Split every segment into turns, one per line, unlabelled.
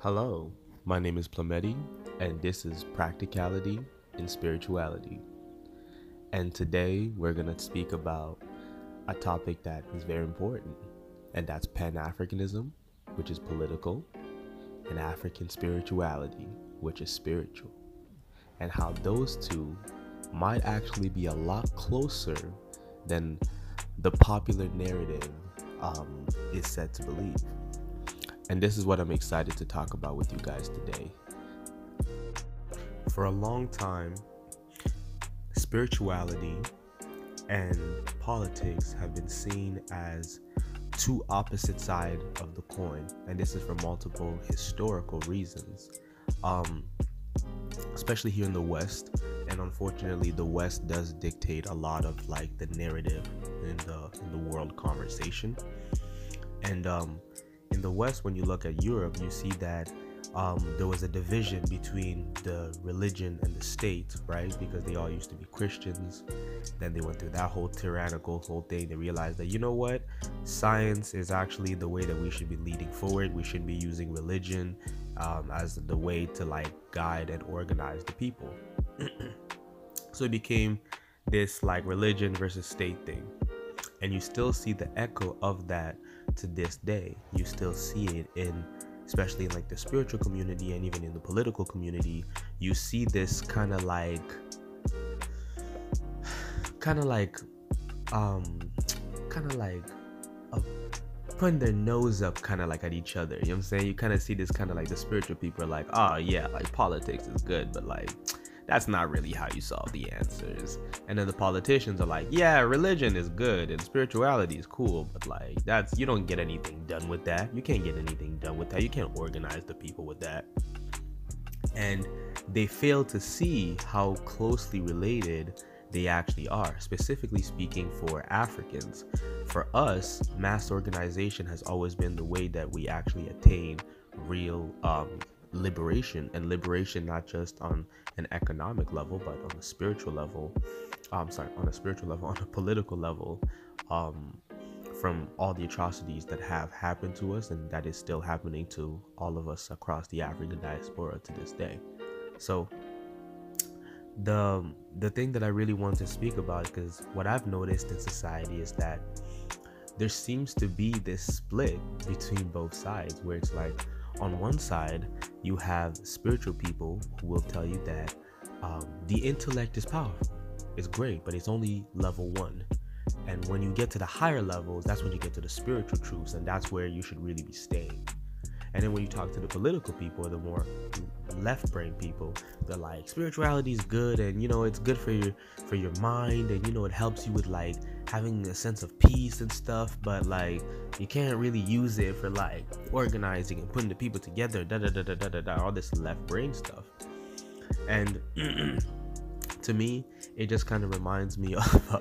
Hello, my name is Plametti, and this is Practicality in Spirituality. And today we're going to speak about a topic that is very important, and that's Pan Africanism, which is political, and African spirituality, which is spiritual, and how those two might actually be a lot closer than the popular narrative um, is said to believe. And this is what I'm excited to talk about with you guys today. For a long time, spirituality and politics have been seen as two opposite sides of the coin, and this is for multiple historical reasons. Um, especially here in the West, and unfortunately, the West does dictate a lot of like the narrative in the in the world conversation. And um, in the West, when you look at Europe, you see that um, there was a division between the religion and the state, right? Because they all used to be Christians. Then they went through that whole tyrannical whole thing. They realized that, you know what? Science is actually the way that we should be leading forward. We shouldn't be using religion um, as the way to like guide and organize the people. so it became this like religion versus state thing. And you still see the echo of that to this day. You still see it in especially in like the spiritual community and even in the political community, you see this kind of like kind of like um kind of like a, putting their nose up kind of like at each other. You know what I'm saying? You kind of see this kind of like the spiritual people are like, "Oh yeah, like politics is good, but like that's not really how you solve the answers. And then the politicians are like, yeah, religion is good and spirituality is cool, but like that's you don't get anything done with that. You can't get anything done with that. You can't organize the people with that. And they fail to see how closely related they actually are, specifically speaking for Africans. For us, mass organization has always been the way that we actually attain real um, liberation and liberation not just on an economic level but on a spiritual level i'm um, sorry on a spiritual level on a political level um, from all the atrocities that have happened to us and that is still happening to all of us across the african diaspora to this day. So the the thing that i really want to speak about because what i've noticed in society is that there seems to be this split between both sides where it's like on one side, you have spiritual people who will tell you that um, the intellect is powerful, it's great, but it's only level one. And when you get to the higher levels, that's when you get to the spiritual truths, and that's where you should really be staying. And then when you talk to the political people, the more left brain people, they're like spirituality is good and you know it's good for your for your mind and you know it helps you with like having a sense of peace and stuff, but like you can't really use it for like organizing and putting the people together, da da da da da da, da all this left brain stuff. And to me, it just kind of reminds me of uh,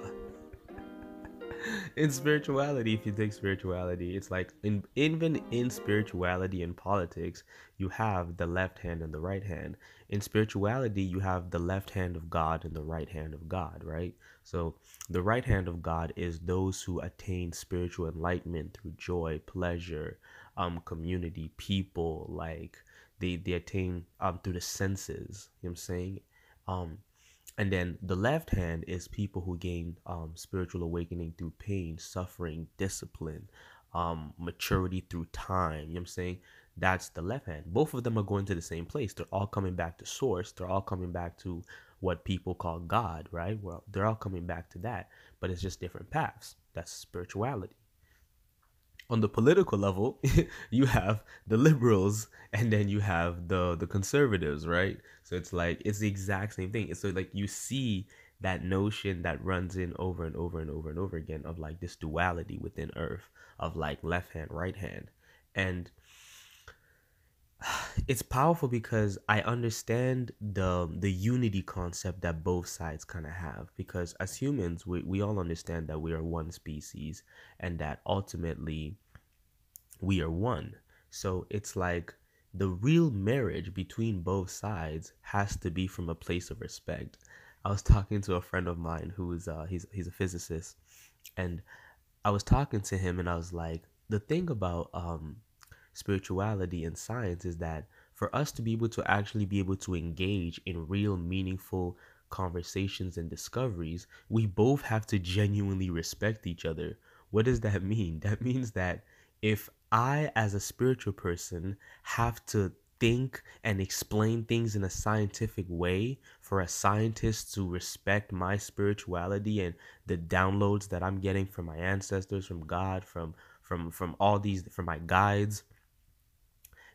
in spirituality if you take spirituality it's like in even in spirituality and politics you have the left hand and the right hand in spirituality you have the left hand of god and the right hand of god right so the right hand of god is those who attain spiritual enlightenment through joy pleasure um community people like they they attain um through the senses you know what i'm saying um and then the left hand is people who gain um, spiritual awakening through pain, suffering, discipline, um, maturity through time. You know what I'm saying? That's the left hand. Both of them are going to the same place. They're all coming back to source. They're all coming back to what people call God, right? Well, they're all coming back to that, but it's just different paths. That's spirituality on the political level, you have the liberals and then you have the the conservatives, right? So it's like it's the exact same thing. So like you see that notion that runs in over and over and over and over again of like this duality within Earth of like left hand, right hand, and it's powerful because I understand the the unity concept that both sides kind of have because as humans we, we all understand that we are one species and that ultimately we are one. So it's like the real marriage between both sides has to be from a place of respect. I was talking to a friend of mine who is uh he's he's a physicist and I was talking to him and I was like the thing about um spirituality and science is that for us to be able to actually be able to engage in real meaningful conversations and discoveries, we both have to genuinely respect each other. What does that mean? That means that if I, as a spiritual person, have to think and explain things in a scientific way for a scientist to respect my spirituality and the downloads that I'm getting from my ancestors, from God, from from from all these from my guides,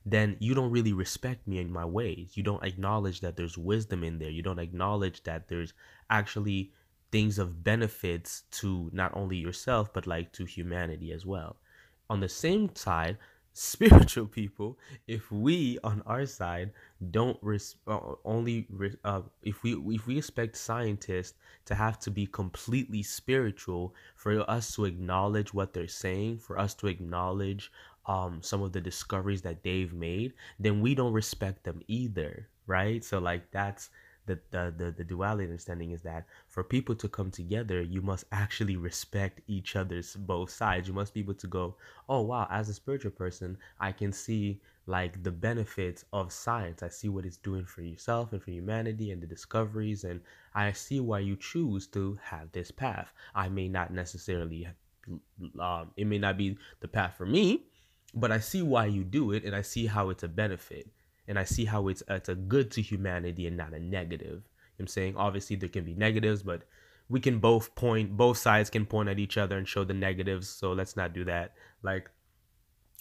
then you don't really respect me and my ways. You don't acknowledge that there's wisdom in there. You don't acknowledge that there's actually things of benefits to not only yourself but like to humanity as well. On the same side, spiritual people if we on our side don't res- uh, only res- uh, if we if we expect scientists to have to be completely spiritual for us to acknowledge what they're saying for us to acknowledge um some of the discoveries that they've made then we don't respect them either right so like that's the, the, the, the duality understanding is that for people to come together, you must actually respect each other's both sides. You must be able to go, oh, wow, as a spiritual person, I can see like the benefits of science. I see what it's doing for yourself and for humanity and the discoveries. And I see why you choose to have this path. I may not necessarily, um, it may not be the path for me, but I see why you do it and I see how it's a benefit and I see how it's it's a good to humanity and not a negative. I'm saying obviously there can be negatives, but we can both point both sides can point at each other and show the negatives. So let's not do that. Like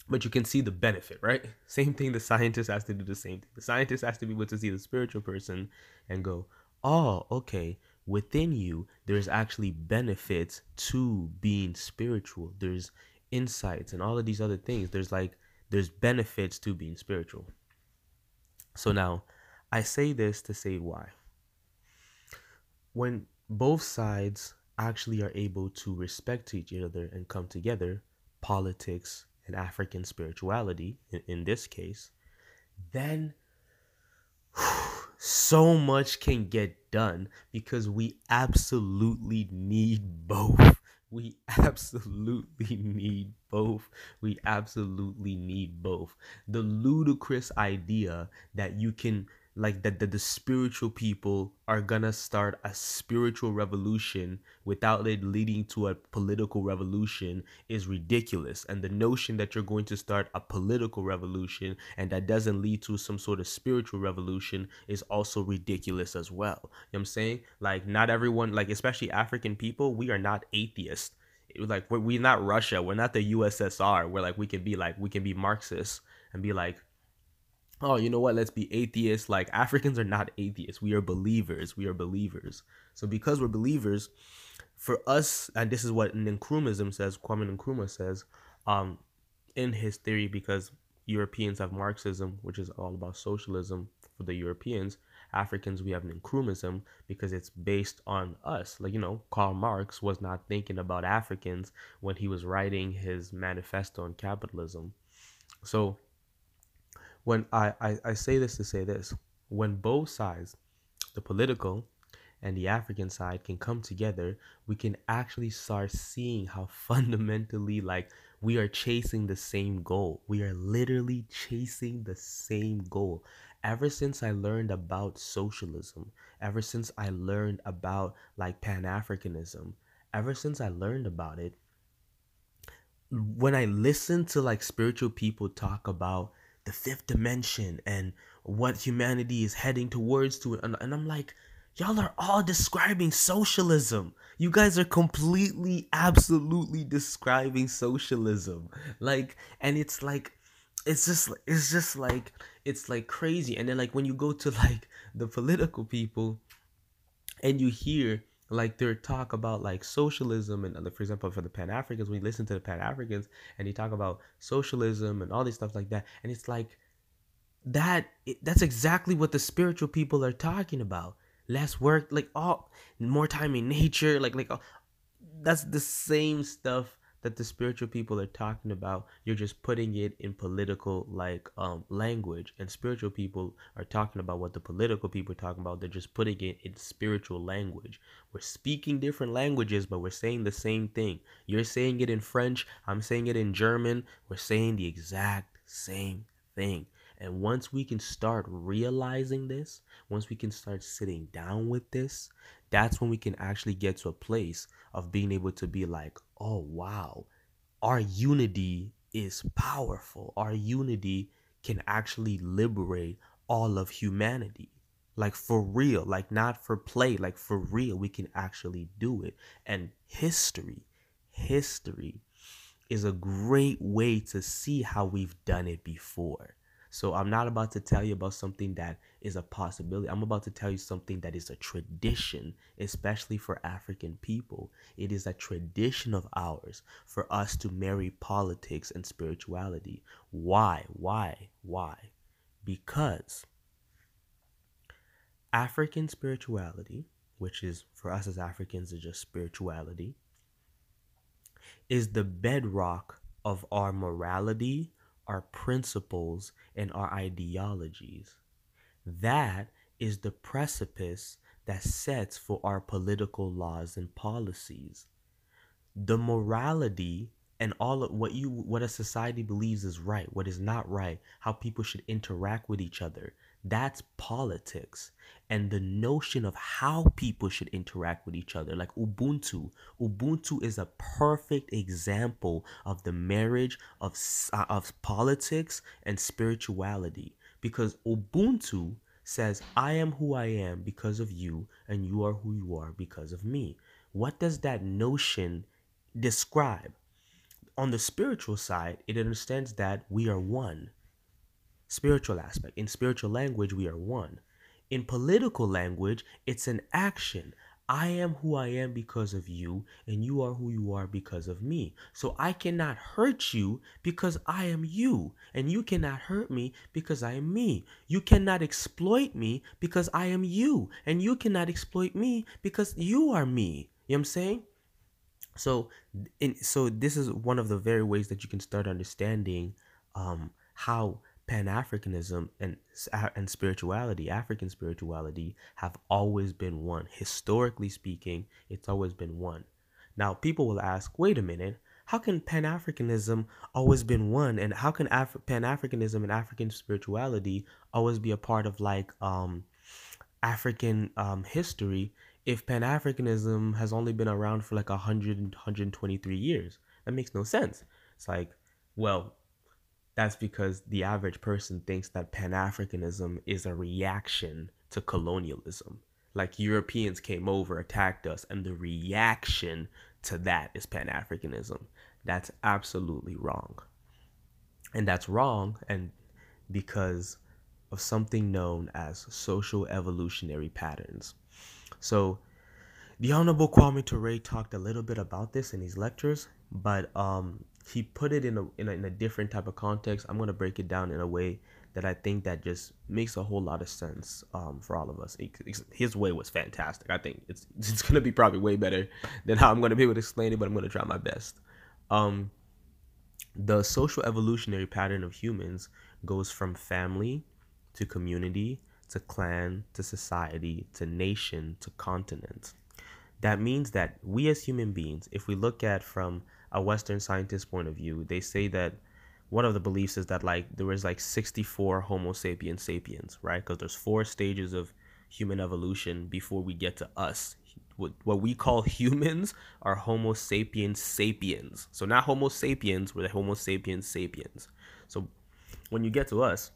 but you can see the benefit, right? Same thing the scientist has to do the same thing. The scientist has to be able to see the spiritual person and go, "Oh, okay, within you there's actually benefits to being spiritual. There's insights and all of these other things. There's like there's benefits to being spiritual." So now, I say this to say why. When both sides actually are able to respect each other and come together, politics and African spirituality, in, in this case, then so much can get done because we absolutely need both. We absolutely need both. We absolutely need both. The ludicrous idea that you can like that, that the spiritual people are gonna start a spiritual revolution without it leading to a political revolution is ridiculous. And the notion that you're going to start a political revolution and that doesn't lead to some sort of spiritual revolution is also ridiculous as well. You know what i'm saying? Like not everyone like especially african people we are not atheists. Like we're, we're not russia. We're not the ussr where like we can be like we can be marxists and be like oh, you know what? Let's be atheists. Like Africans are not atheists. We are believers. We are believers. So because we're believers, for us, and this is what Nkrumahism says, Kwame Nkrumah says, um, in his theory, because Europeans have Marxism, which is all about socialism for the Europeans. Africans, we have Nkrumahism because it's based on us. Like, you know, Karl Marx was not thinking about Africans when he was writing his manifesto on capitalism. So when I, I, I say this to say this when both sides the political and the african side can come together we can actually start seeing how fundamentally like we are chasing the same goal. We are literally chasing the same goal. Ever since i learned about socialism ever since i learned about like pan-africanism ever since i learned about it when i listen to like spiritual people talk about the fifth dimension and what humanity is heading towards to and, and i'm like y'all are all describing socialism. You guys are completely absolutely describing socialism. Like and it's like it's just it's just like it's like crazy. And then like when you go to like the political people and you hear like their talk about like socialism and uh, for example for the pan-africans we listen to the pan-africans and they talk about socialism and all these stuff like that. And it's like that that's exactly what the spiritual people are talking about. Less work like all more time in nature like like that's the same stuff that the spiritual people are talking about you're just putting it in political like um language. And spiritual people are talking about what the political people are talking about. They're just putting it in spiritual language. We're speaking different languages but we're saying the same thing. You're saying it in french. I'm saying it in german. We're saying the exact same thing. And once we can start realizing this, once we can start sitting down with this, that's when we can actually get to a place of being able to be like, oh, wow, our unity is powerful. Our unity can actually liberate all of humanity. Like for real, like not for play, like for real, we can actually do it. And history, history is a great way to see how we've done it before. So I'm not about to tell you about something that is a possibility. I'm about to tell you something that is a tradition, especially for African people. It is a tradition of ours for us to marry politics and spirituality. Why? Why? Why? Because African spirituality, which is for us as Africans is just spirituality, is the bedrock of our morality, our principles, and our ideologies. That is the precipice that sets for our political laws and policies. The morality and all of what you what a society believes is right, what is not right, how people should interact with each other, that's politics. And the notion of how people should interact with each other, like Ubuntu. Ubuntu is a perfect example of the marriage of, uh, of politics and spirituality. Because Ubuntu says, I am who I am because of you, and you are who you are because of me. What does that notion describe? On the spiritual side, it understands that we are one spiritual aspect. In spiritual language, we are one. In political language, it's an action. I am who I am because of you, and you are who you are because of me. So I cannot hurt you because I am you, and you cannot hurt me because I am me. You cannot exploit me because I am you, and you cannot exploit me because you are me. You know what I'm saying? So, in, so this is one of the very ways that you can start understanding um, how Pan Africanism and and spirituality, African spirituality, have always been one. Historically speaking, it's always been one. Now, people will ask, wait a minute, how can Pan Africanism always been one, and how can Af- Pan Africanism and African spirituality always be a part of like um, African um, history if Pan Africanism has only been around for like 100 123 years? That makes no sense. It's like, well, that's because the average person thinks that Pan Africanism is a reaction to colonialism. Like Europeans came over, attacked us, and the reaction to that is Pan Africanism. That's absolutely wrong. And that's wrong, and because of something known as social evolutionary patterns. So, the Honorable Kwame Ture talked a little bit about this in his lectures, but um, he put it in a, in a, in a different type of context. I'm gonna break it down in a way that I think that just makes a whole lot of sense um, for all of us. his way was fantastic. I think it's it's gonna be probably way better than how I'm gonna be able to explain it, but I'm gonna try my best. Um, the social evolutionary pattern of humans goes from family to community to clan to society to nation to continent. That means that we as human beings, if we look at from a Western scientist point of view, they say that one of the beliefs is that like there was like 64 Homo sapiens sapiens, right? Because there's four stages of human evolution before we get to us. What, what we call humans are Homo sapiens sapiens. So not Homo sapiens, we're the Homo sapiens sapiens. So when you get to us,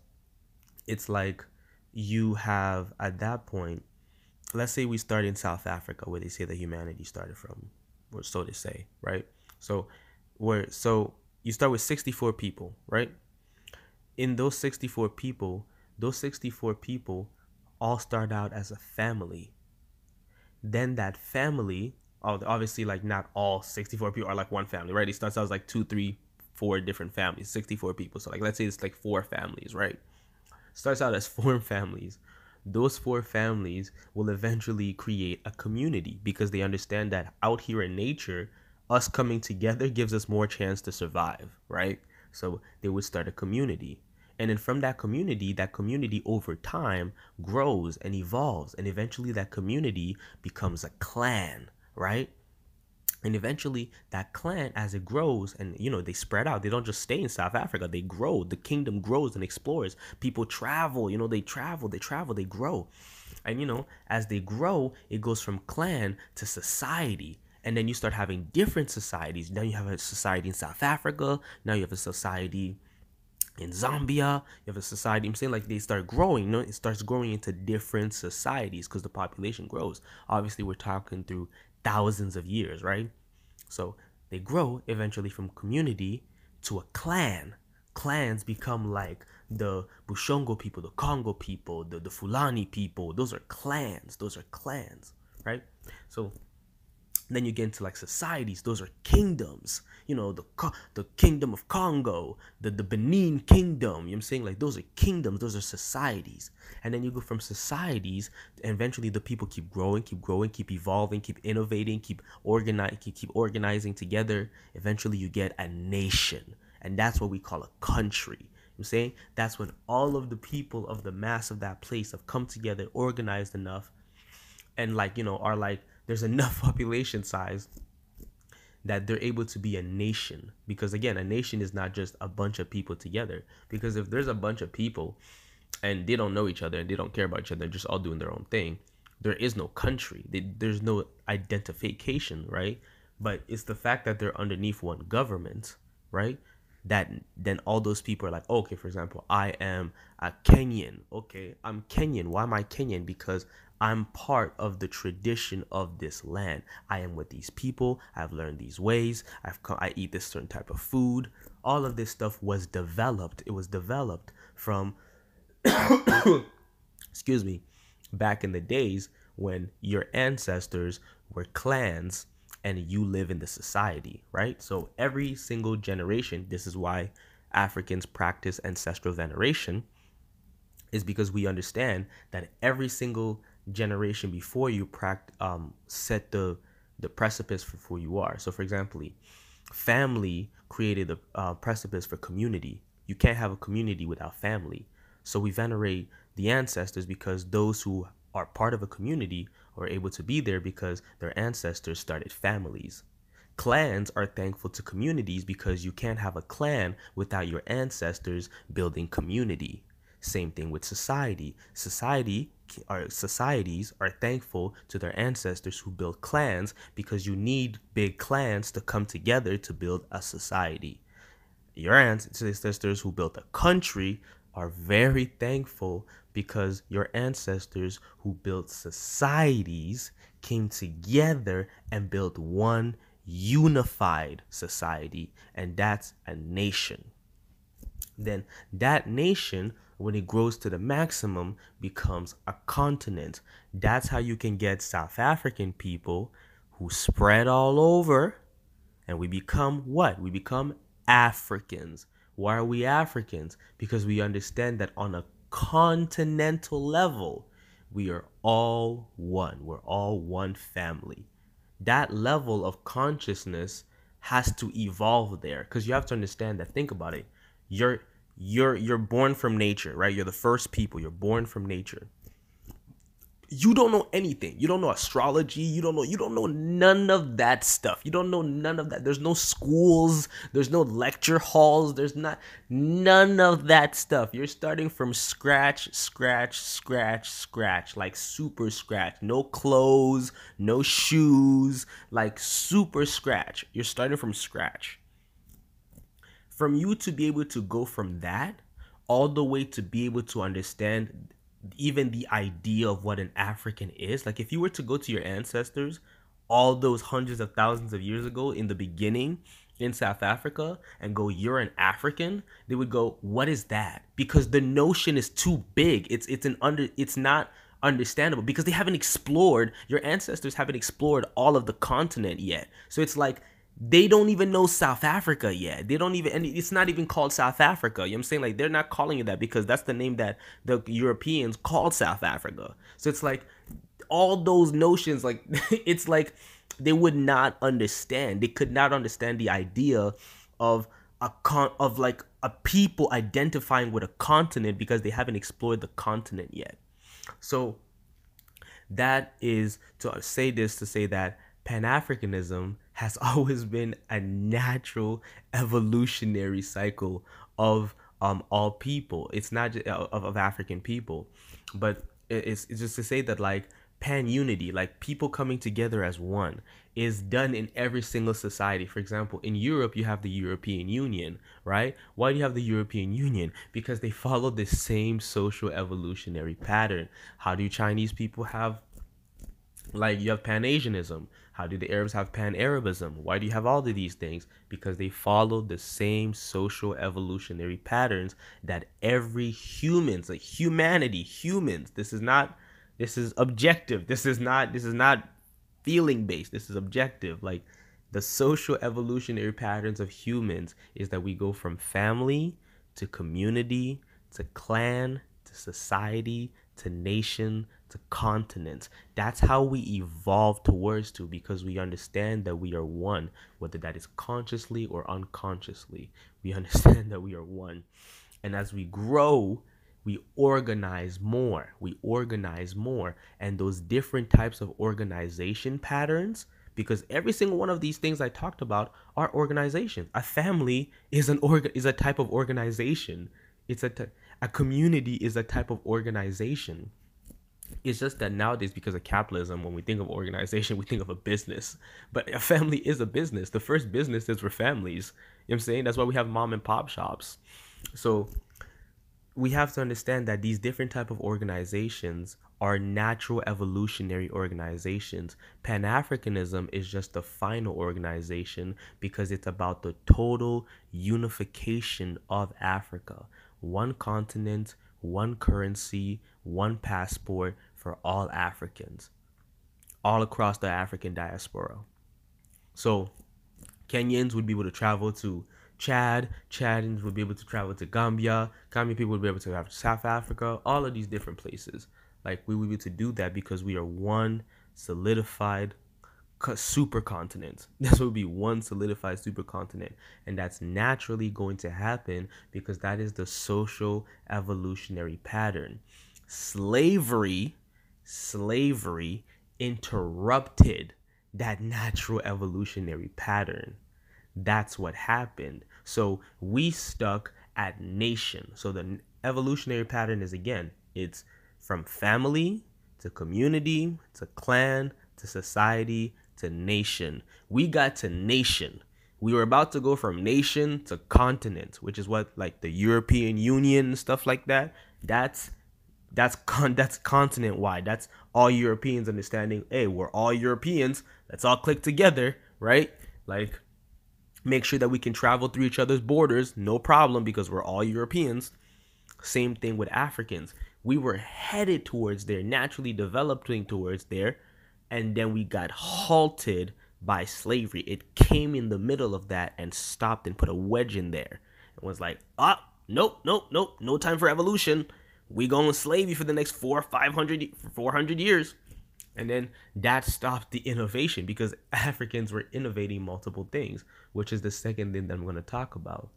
it's like you have at that point, let's say we start in South Africa where they say that humanity started from, or so they say, right? So where so you start with 64 people, right? In those 64 people, those 64 people all start out as a family. Then that family, oh, obviously like not all 64 people are like one family, right? It starts out as like two, three, four different families, 64 people. So like let's say it's like four families, right? Starts out as four families. Those four families will eventually create a community because they understand that out here in nature, us coming together gives us more chance to survive, right? So they would start a community. And then from that community, that community over time grows and evolves. And eventually that community becomes a clan, right? and eventually that clan as it grows and you know they spread out they don't just stay in south africa they grow the kingdom grows and explores people travel you know they travel they travel they grow and you know as they grow it goes from clan to society and then you start having different societies now you have a society in south africa now you have a society in Zambia, you have a society. I'm saying like they start growing, you know, it starts growing into different societies because the population grows. Obviously, we're talking through thousands of years, right? So they grow eventually from community to a clan. Clans become like the Bushongo people, the Congo people, the, the Fulani people. Those are clans. Those are clans, right? So then you get into like societies. Those are kingdoms. You know the the kingdom of congo the, the benin kingdom you know i'm saying? Like those are kingdoms. Those are societies. And then you go from societies and eventually the people keep growing keep growing keep evolving keep innovating keep organizing keep, keep organizing together. Eventually you get a nation. And that's what we call a country. I'm saying? That's when all of the people of the mass of that place have come together, organized enough, and like you know are like there's enough population size that they're able to be a nation. Because again a nation is not just a bunch of people together. Because if there's a bunch of people and they don't know each other and they don't care about each other they're just all doing their own thing there is no country. They, there's no identification right? But it's the fact that they're underneath one government right? That then all those people are like okay for example i am a kenyan. Okay i'm kenyan. Why am i kenyan? Because I'm part of the tradition of this land. I am with these people. I've learned these ways. I've come, I eat this certain type of food. All of this stuff was developed. It was developed from excuse me, back in the days when your ancestors were clans and you live in the society, right? So every single generation, this is why Africans practice ancestral veneration is because we understand that every single generation before you pract- um, set the the precipice for who you are. So, for example, family created the uh, precipice for community. You can't have a community without family. So we venerate the ancestors because those who are part of a community are able to be there because their ancestors started families. Clans are thankful to communities because you can't have a clan without your ancestors building community. Same thing with society. Society our societies are thankful to their ancestors who built clans because you need big clans to come together to build a society. Your ancestors who built a country are very thankful because your ancestors who built societies came together and built one unified society, and that's a nation. Then that nation when it grows to the maximum becomes a continent. That's how you can get south african people who spread all over and we become what? We become africans. Why are we africans? Because we understand that on a continental level we are all one. We're all one family. That level of consciousness has to evolve there because you have to understand that think about it. You're you're you're born from nature, right? You're the first people. You're born from nature. You don't know anything. You don't know astrology. You don't know. You don't know none of that stuff. You don't know none of that. There's no schools. There's no lecture halls. There's not none of that stuff. You're starting from scratch, scratch, scratch, scratch, like super scratch. No clothes, no shoes, like super scratch. You're starting from scratch from you to be able to go from that all the way to be able to understand even the idea of what an African is. Like if you were to go to your ancestors all those hundreds of thousands of years ago in the beginning in South Africa and go, You're an African, they would go, What is that? Because the notion is too big. It's it's an under it's not understandable because they haven't explored your ancestors haven't explored all of the continent yet. So it's like they don't even know South Africa yet. They don't even, and it's not even called South Africa. You know what I'm saying? Like, they're not calling it that because that's the name that the Europeans called South Africa. So it's like all those notions, like, it's like they would not understand. They could not understand the idea of a con, of like a people identifying with a continent because they haven't explored the continent yet. So that is to say this to say that Pan Africanism has always been a natural evolutionary cycle of um all people. It's not just of, of African people, but it's, it's just to say that like pan unity, like people coming together as one, is done in every single society. For example, in Europe, you have the European Union, right? Why do you have the European Union? Because they follow the same social evolutionary pattern. How do Chinese people have, like, you have Pan Asianism? How do the Arabs have Pan Arabism? Why do you have all of these things? Because they follow the same social evolutionary patterns that every humans, like humanity, humans, this is not this is objective. This is not this is not feeling based. This is objective. Like the social evolutionary patterns of humans is that we go from family to community to clan society to nation to continents. That's how we evolve towards to because we understand that we are one, whether that is consciously or unconsciously. We understand that we are one. And as we grow, we organize more. We organize more. And those different types of organization patterns, because every single one of these things I talked about are organizations. A family is an org is a type of organization. It's a t- a community is a type of organization. It's just that nowadays, because of capitalism, when we think of organization, we think of a business. But a family is a business. The first business is for families. You know what I'm saying? That's why we have mom and pop shops. So we have to understand that these different type of organizations are natural evolutionary organizations. Pan-Africanism is just the final organization because it's about the total unification of Africa. One continent, one currency, one passport for all Africans, all across the African diaspora. So Kenyans would be able to travel to Chad. Chadians would be able to travel to Gambia. Gambian people would be able to travel to South Africa. All of these different places. Like we would be able to do that because we are one solidified supercontinent. This would be one solidified supercontinent, and that's naturally going to happen because that is the social evolutionary pattern. Slavery, slavery interrupted that natural evolutionary pattern. That's what happened. So we stuck at nation. So the evolutionary pattern is again, it's from family to community to clan to society to nation. We got to nation. We were about to go from nation to continent, which is what like the European Union stuff like that. That's that's con that's continent wide. That's all Europeans understanding. Hey, we're all Europeans. Let's all click together, right? Like make sure that we can travel through each other's borders, no problem, because we're all Europeans. Same thing with Africans. We were headed towards there, naturally developing towards there, and then we got halted by slavery. It came in the middle of that and stopped and put a wedge in there. It was like, ah, nope, nope, nope, no time for evolution. We gonna slave you for the next four, five hundred, four hundred years. And then that stopped the innovation because Africans were innovating multiple things, which is the second thing that I'm going to talk about.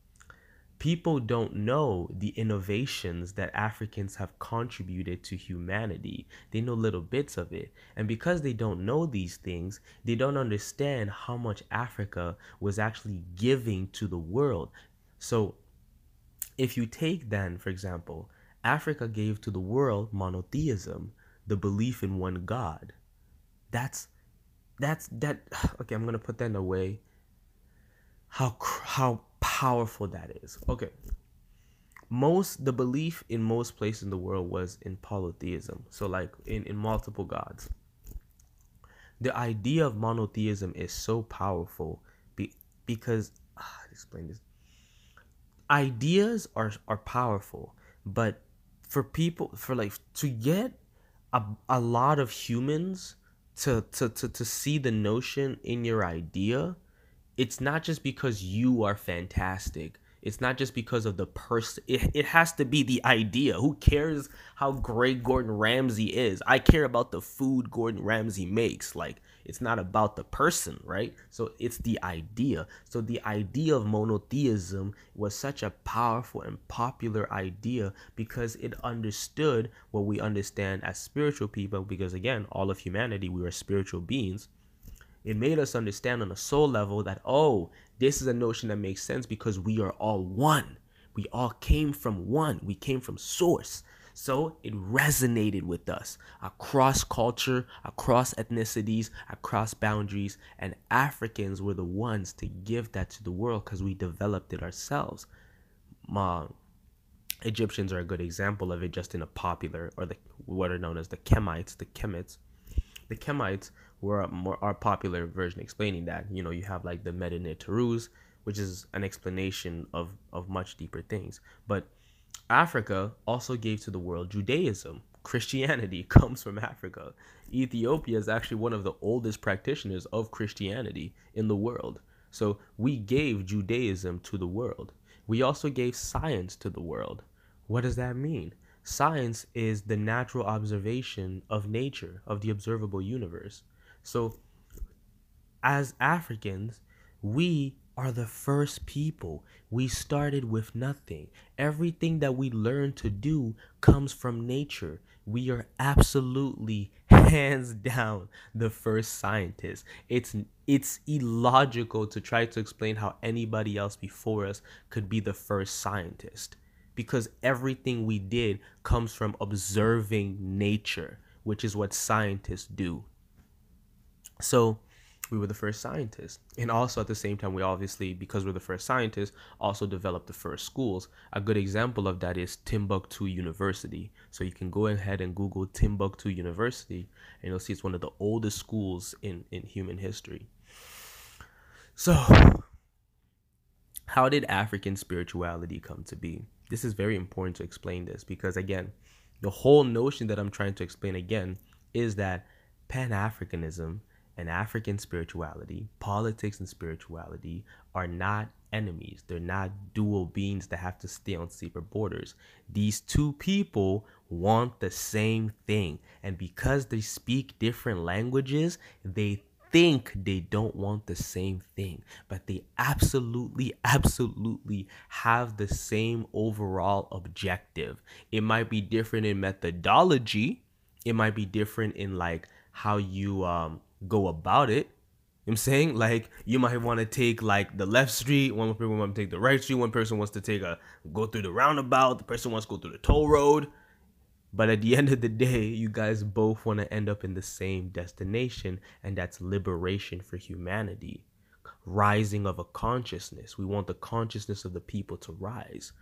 People don't know the innovations that Africans have contributed to humanity. They know little bits of it. And because they don't know these things, they don't understand how much Africa was actually giving to the world. So, if you take then, for example, Africa gave to the world monotheism, the belief in one God. That's that's that okay, I'm going to put that in a way how how powerful that is. Okay. Most the belief in most places in the world was in polytheism. So like in in multiple gods. The idea of monotheism is so powerful be, because ah, explain this. Ideas are are powerful, but for people for like to get a, a lot of humans to, to, to, to see the notion in your idea, it's not just because you are fantastic. It's not just because of the person. It, it has to be the idea. Who cares how great Gordon Ramsay is? I care about the food Gordon Ramsay makes. Like, it's not about the person, right? So it's the idea. So the idea of monotheism was such a powerful and popular idea because it understood what we understand as spiritual people. Because again, all of humanity, we are spiritual beings. It made us understand on a soul level that, oh, this is a notion that makes sense because we are all one. We all came from one. We came from source. So it resonated with us across culture, across ethnicities, across boundaries, and Africans were the ones to give that to the world because we developed it ourselves. Mom, Egyptians are a good example of it, just in a popular or the what are known as the Kemites, the Kemites. The Kemites were more our popular version explaining that. You know, you have like the Medinet Tarus, which is an explanation of of much deeper things, but Africa also gave to the world Judaism. Christianity comes from Africa. Ethiopia is actually one of the oldest practitioners of Christianity in the world. So we gave Judaism to the world. We also gave science to the world. What does that mean? Science is the natural observation of nature, of the observable universe. So, as Africans, we are the first people. We started with nothing. Everything that we learn to do comes from nature. We are absolutely hands down the first scientists. It's it's illogical to try to explain how anybody else before us could be the first scientist because everything we did comes from observing nature, which is what scientists do. So, we were the first scientists. And also at the same time, we obviously, because we're the first scientists, also developed the first schools. A good example of that is Timbuktu University. So you can go ahead and Google Timbuktu University, and you'll see it's one of the oldest schools in, in human history. So, how did African spirituality come to be? This is very important to explain this because, again, the whole notion that I'm trying to explain again is that Pan Africanism and African spirituality, politics and spirituality are not enemies. They're not dual beings that have to stay on separate borders. These two people want the same thing. And because they speak different languages, they think they don't want the same thing, but they absolutely, absolutely have the same overall objective. It might be different in methodology, it might be different in like how you um go about it. I'm saying like you might want to take like the left street, one person want to take the right street, one person wants to take a go through the roundabout, the person wants to go through the toll road. But at the end of the day, you guys both want to end up in the same destination, and that's liberation for humanity. Rising of a consciousness. We want the consciousness of the people to rise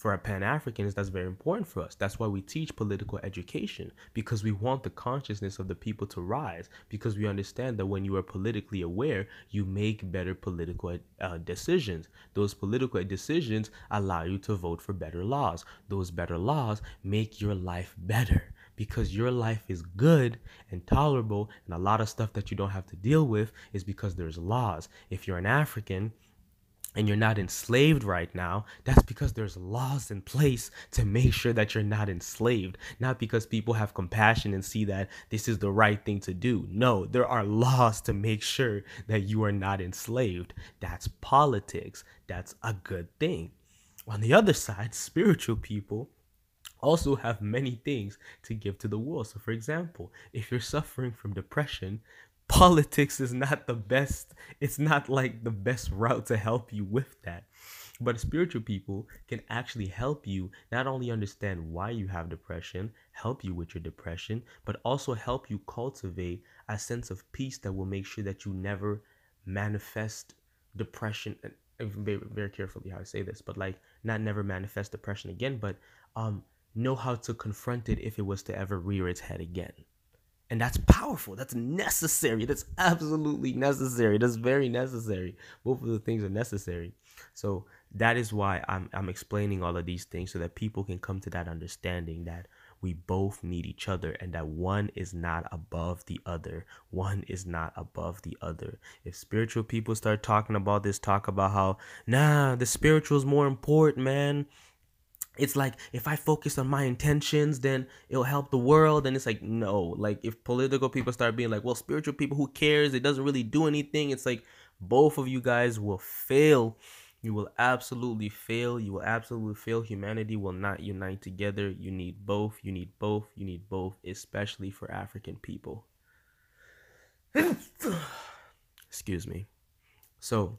for our Pan Africans, that's very important for us. That's why we teach political education because we want the consciousness of the people to rise. Because we understand that when you are politically aware, you make better political uh, decisions. Those political decisions allow you to vote for better laws. Those better laws make your life better because your life is good and tolerable, and a lot of stuff that you don't have to deal with is because there's laws. If you're an African, and you're not enslaved right now, that's because there's laws in place to make sure that you're not enslaved. Not because people have compassion and see that this is the right thing to do. No, there are laws to make sure that you are not enslaved. That's politics. That's a good thing. On the other side, spiritual people also have many things to give to the world. So, for example, if you're suffering from depression, politics is not the best it's not like the best route to help you with that. But spiritual people can actually help you not only understand why you have depression help you with your depression but also help you cultivate a sense of peace that will make sure that you never manifest depression and very, very carefully how i say this but like not never manifest depression again but um know how to confront it if it was to ever rear its head again and that's powerful. That's necessary. That's absolutely necessary. That's very necessary. Both of the things are necessary. So that is why I'm, I'm explaining all of these things so that people can come to that understanding that we both need each other and that one is not above the other. One is not above the other. If spiritual people start talking about this talk about how nah the spiritual is more important man it's like if I focus on my intentions, then it'll help the world. And it's like, no, like if political people start being like, well, spiritual people, who cares? It doesn't really do anything. It's like both of you guys will fail. You will absolutely fail. You will absolutely fail. Humanity will not unite together. You need both. You need both. You need both, especially for African people. Excuse me. So,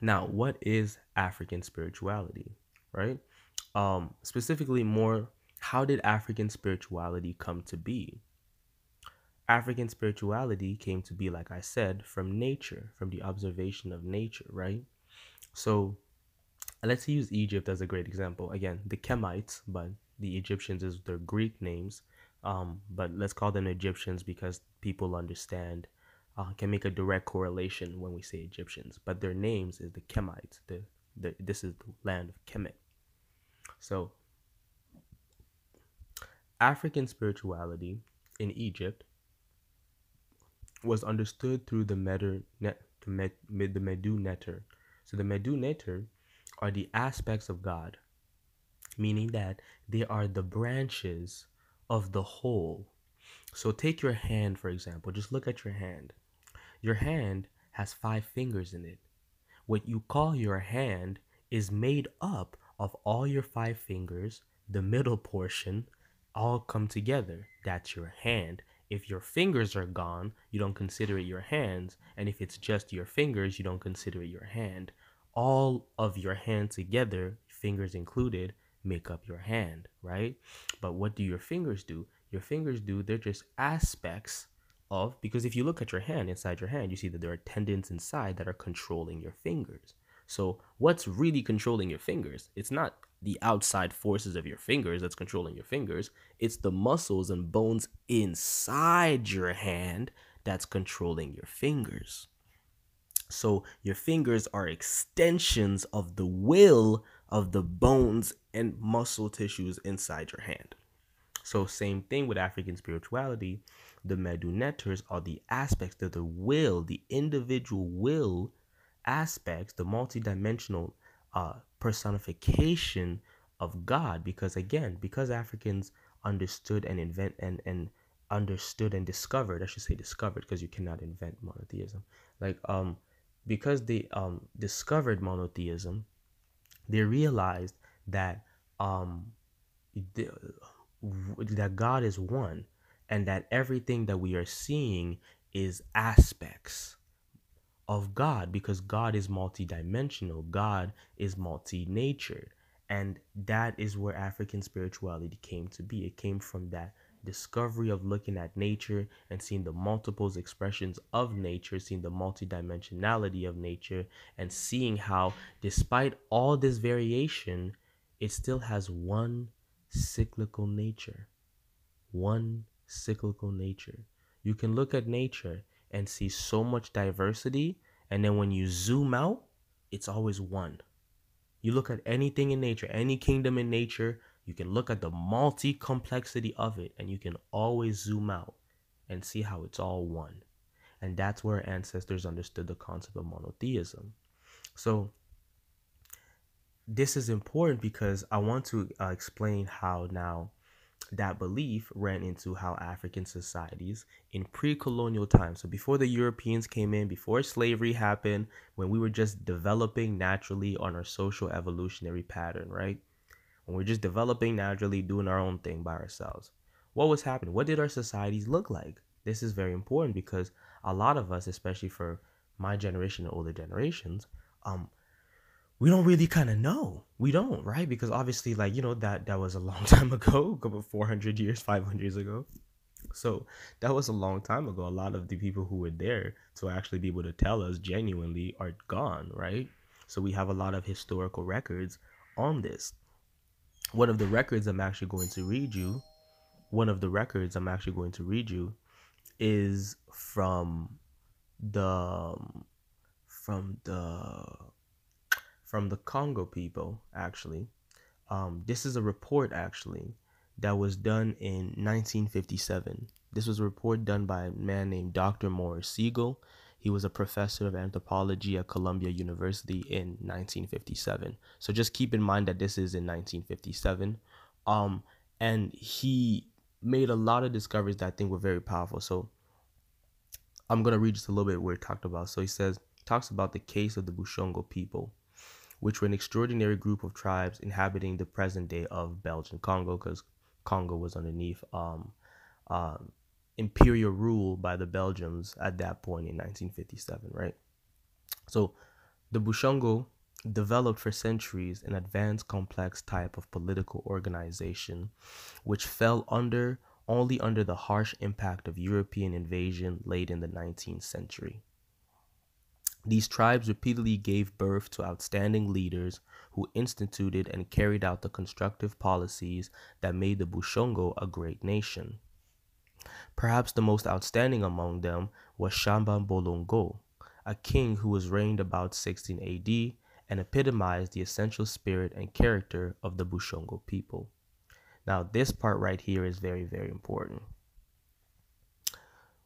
now what is African spirituality, right? Um, specifically, more how did African spirituality come to be? African spirituality came to be, like I said, from nature, from the observation of nature, right? So let's use Egypt as a great example. Again, the Kemites, but the Egyptians is their Greek names. Um, but let's call them Egyptians because people understand, uh, can make a direct correlation when we say Egyptians. But their names is the Kemites. The, the this is the land of Kemet. So African spirituality in Egypt was understood through the Medu net, the, Medu. So the Medu Neter are the aspects of God, meaning that they are the branches of the whole. So take your hand, for example. Just look at your hand. Your hand has five fingers in it. What you call your hand is made up of all your five fingers, the middle portion, all come together. That's your hand. If your fingers are gone, you don't consider it your hands. And if it's just your fingers, you don't consider it your hand. All of your hand together, fingers included, make up your hand, right? But what do your fingers do? Your fingers do, they're just aspects of, because if you look at your hand, inside your hand, you see that there are tendons inside that are controlling your fingers. So, what's really controlling your fingers? It's not the outside forces of your fingers that's controlling your fingers. It's the muscles and bones inside your hand that's controlling your fingers. So your fingers are extensions of the will of the bones and muscle tissues inside your hand. So same thing with African spirituality. The Meduneters are the aspects of the will, the individual will aspects, the multidimensional uh, personification of God. Because again, because Africans understood and invent and and understood and discovered, I should say discovered, because you cannot invent monotheism. Like um, because they um discovered monotheism, they realized that um the, that God is one and that everything that we are seeing is aspects of God because God is multidimensional, God is multi-natured. And that is where African spirituality came to be. It came from that discovery of looking at nature and seeing the multiples expressions of nature, seeing the multidimensionality of nature, and seeing how, despite all this variation, it still has one cyclical nature. One cyclical nature. You can look at nature and see so much diversity. And then when you zoom out, it's always one. You look at anything in nature, any kingdom in nature, you can look at the multi complexity of it and you can always zoom out and see how it's all one. And that's where ancestors understood the concept of monotheism. So, this is important because I want to uh, explain how now that belief ran into how African societies in pre colonial times, so before the Europeans came in, before slavery happened, when we were just developing naturally on our social evolutionary pattern, right? When we're just developing naturally, doing our own thing by ourselves. What was happening? What did our societies look like? This is very important because a lot of us, especially for my generation and older generations, um, we don't really kind of know. We don't, right? Because obviously, like you know, that that was a long time ago, about four hundred years, five hundred years ago. So that was a long time ago. A lot of the people who were there to actually be able to tell us genuinely are gone, right? So we have a lot of historical records on this. One of the records I'm actually going to read you, one of the records I'm actually going to read you, is from the um, from the from the Congo people, actually. Um, this is a report, actually, that was done in 1957. This was a report done by a man named Dr. Morris Siegel. He was a professor of anthropology at Columbia University in 1957. So just keep in mind that this is in 1957. Um, and he made a lot of discoveries that I think were very powerful. So I'm gonna read just a little bit where it talked about. So he says talks about the case of the Bushongo people which were an extraordinary group of tribes inhabiting the present day of Belgian Congo, because Congo was underneath um, um, imperial rule by the Belgians at that point in 1957, right? So the Bushongo developed for centuries an advanced complex type of political organization which fell under only under the harsh impact of European invasion late in the 19th century. These tribes repeatedly gave birth to outstanding leaders who instituted and carried out the constructive policies that made the Bushongo a great nation. Perhaps the most outstanding among them was Shamba Bolongo, a king who was reigned about 16 AD and epitomized the essential spirit and character of the Bushongo people. Now, this part right here is very, very important.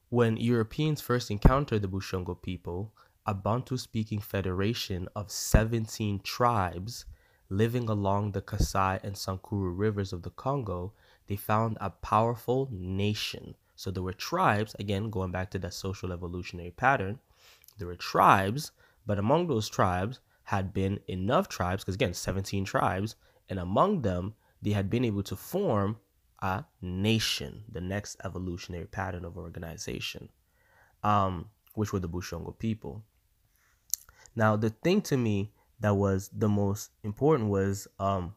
When Europeans first encountered the Bushongo people, a Bantu speaking federation of 17 tribes living along the Kasai and Sankuru rivers of the Congo, they found a powerful nation. So there were tribes, again, going back to that social evolutionary pattern, there were tribes, but among those tribes had been enough tribes, because again, 17 tribes, and among them, they had been able to form a nation, the next evolutionary pattern of organization, um, which were the Bushongo people. Now, the thing to me that was the most important was um,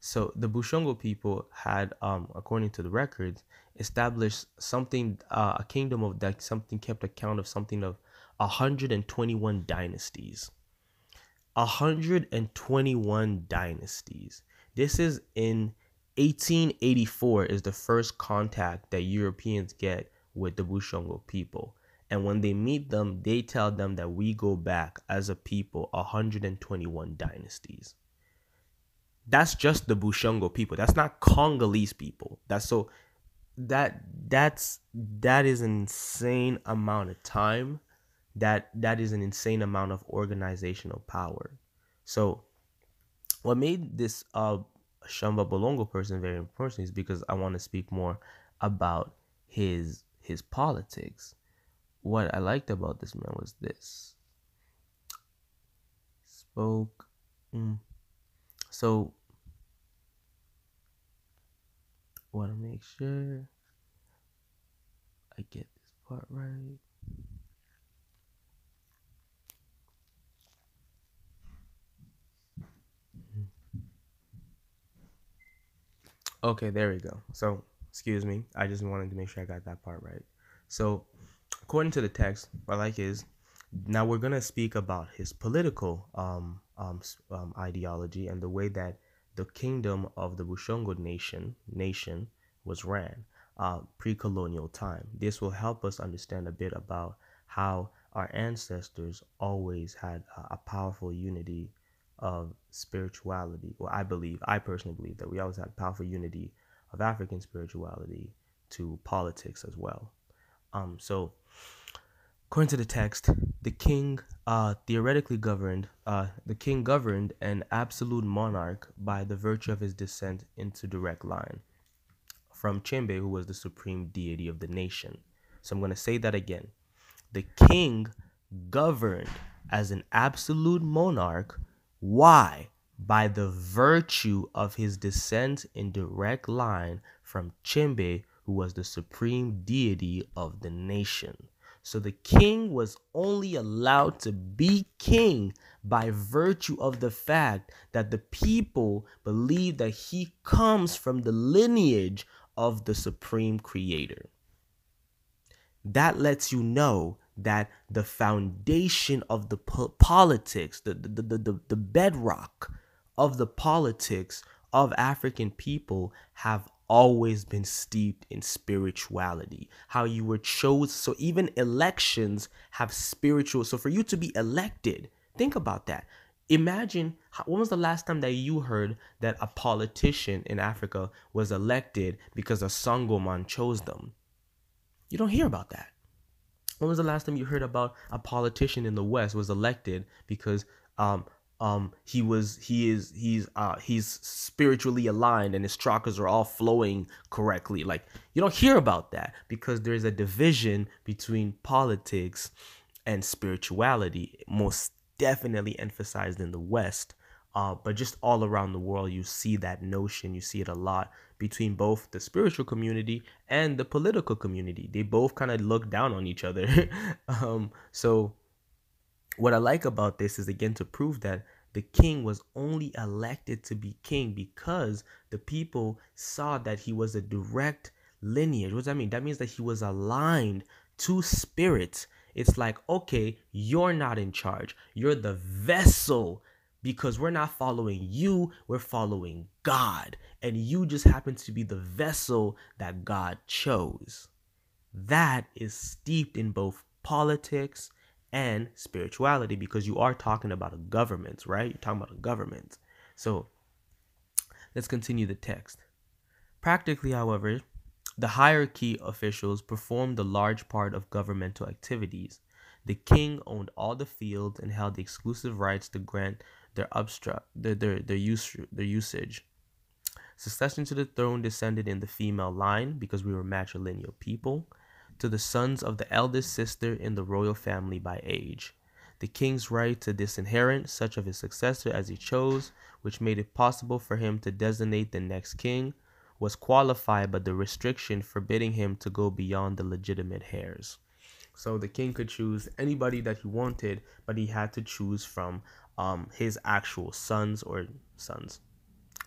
so the Bushongo people had, um, according to the records, established something, uh, a kingdom of that something kept account of something of 121 dynasties. 121 dynasties. This is in 1884 is the first contact that Europeans get with the Bushongo people. And when they meet them, they tell them that we go back as a people 121 dynasties. That's just the Bushongo people. That's not Congolese people. That's so that that's that is an insane amount of time that that is an insane amount of organizational power. So what made this uh Shamba Bolongo person very important is because I want to speak more about his his politics. What I liked about this man was this. Spoke mm. so want to make sure I get this part right. Okay, there we go. So, excuse me. I just wanted to make sure I got that part right. So, according to the text, what I like is now we're gonna speak about his political um, um, um, ideology and the way that the kingdom of the Bushongo nation nation was ran uh, pre-colonial time. This will help us understand a bit about how our ancestors always had a, a powerful unity of spirituality. Well, I believe, I personally believe that we always had powerful unity of African spirituality to politics as well. Um, so, according to the text, the king uh, theoretically governed, uh, the king governed an absolute monarch by the virtue of his descent into direct line from Chimbe, who was the supreme deity of the nation. So I'm going to say that again. The king governed as an absolute monarch why? By the virtue of his descent in direct line from Chimbe, who was the supreme deity of the nation. So the king was only allowed to be king by virtue of the fact that the people believe that he comes from the lineage of the supreme creator. That lets you know that the foundation of the po- politics, the, the, the, the, the bedrock of the politics of African people have always been steeped in spirituality. How you were chosen. So even elections have spiritual. So for you to be elected, think about that. Imagine when was the last time that you heard that a politician in Africa was elected because a Sangoman chose them? You don't hear about that. When was the last time you heard about a politician in the West was elected because um um he was he is he's uh he's spiritually aligned and his chakras are all flowing correctly like you don't hear about that because there's a division between politics and spirituality most definitely emphasized in the west uh, but just all around the world, you see that notion. You see it a lot between both the spiritual community and the political community. They both kind of look down on each other. um, so, what I like about this is again to prove that the king was only elected to be king because the people saw that he was a direct lineage. What does that mean? That means that he was aligned to spirits. It's like, okay, you're not in charge. You're the vessel because we're not following you, we're following God. And you just happen to be the vessel that God chose. That is steeped in both politics and spirituality because you are talking about a government, right? You're talking about a government. So let's continue the text. Practically, however, the hierarchy officials performed a large part of governmental activities. The king owned all the fields and held the exclusive rights to grant their obstruct their their their use their usage. Succession to the throne descended in the female line because we were matrilineal people to the sons of the eldest sister in the royal family by age. The king's right to disinherit such of his successor as he chose, which made it possible for him to designate the next king, was qualified by the restriction forbidding him to go beyond the legitimate heirs. So the king could choose anybody that he wanted, but he had to choose from um, his actual sons or sons.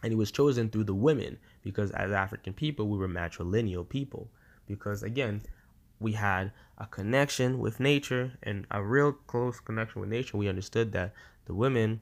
And he was chosen through the women because as African people, we were matrilineal people. Because again, we had a connection with nature and a real close connection with nature. We understood that the women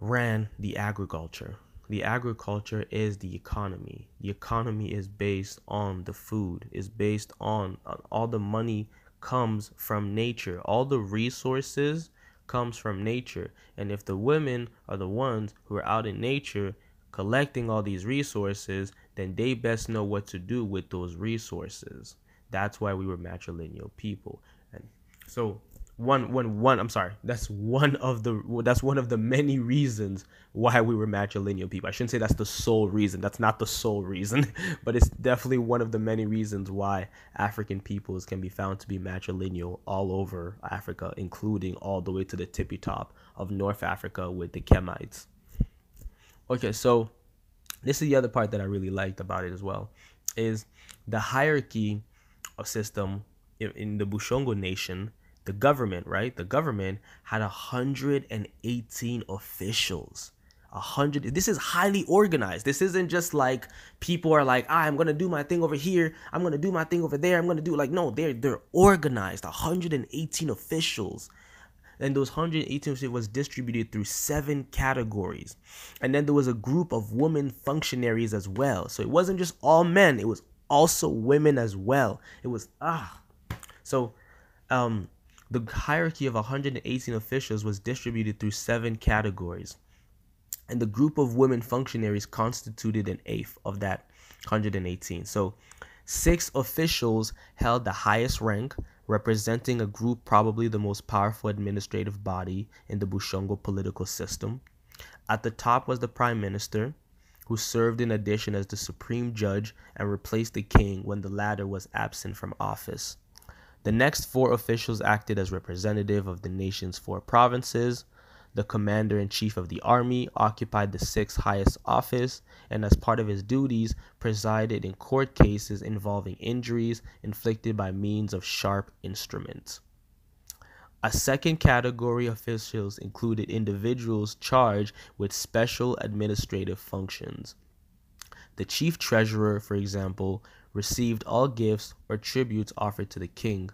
ran the agriculture. The agriculture is the economy. The economy is based on the food, is based on uh, all the money comes from nature. All the resources comes from nature. And if the women are the ones who are out in nature collecting all these resources, then they best know what to do with those resources. That's why we were matrilineal people. And so one one one i'm sorry. That's one of the that's one of the many reasons why we were matrilineal people. I shouldn't say that's the sole reason. That's not the sole reason but it's definitely one of the many reasons why african peoples can be found to be matrilineal all over africa including all the way to the tippy top of north africa with the kemites okay so this is the other part that i really liked about it as well is the hierarchy system in, in the bushongo nation the government, right? The government had 118 officials. A hundred. This is highly organized. This isn't just like people are like, ah, I'm gonna do my thing over here. I'm gonna do my thing over there. I'm gonna do like no, they're they're organized. 118 officials, and those 118 was distributed through seven categories, and then there was a group of women functionaries as well. So it wasn't just all men. It was also women as well. It was ah, so um the hierarchy of 118 officials was distributed through seven categories, and the group of women functionaries constituted an eighth of that 118. So, six officials held the highest rank, representing a group probably the most powerful administrative body in the Bushongo political system. At the top was the prime minister, who served in addition as the supreme judge and replaced the king when the latter was absent from office. The next four officials acted as representative of the nation's four provinces. The commander in chief of the army occupied the sixth highest office and, as part of his duties, presided in court cases involving injuries inflicted by means of sharp instruments. A second category of officials included individuals charged with special administrative functions. The chief treasurer, for example, received all gifts or tributes offered to the king,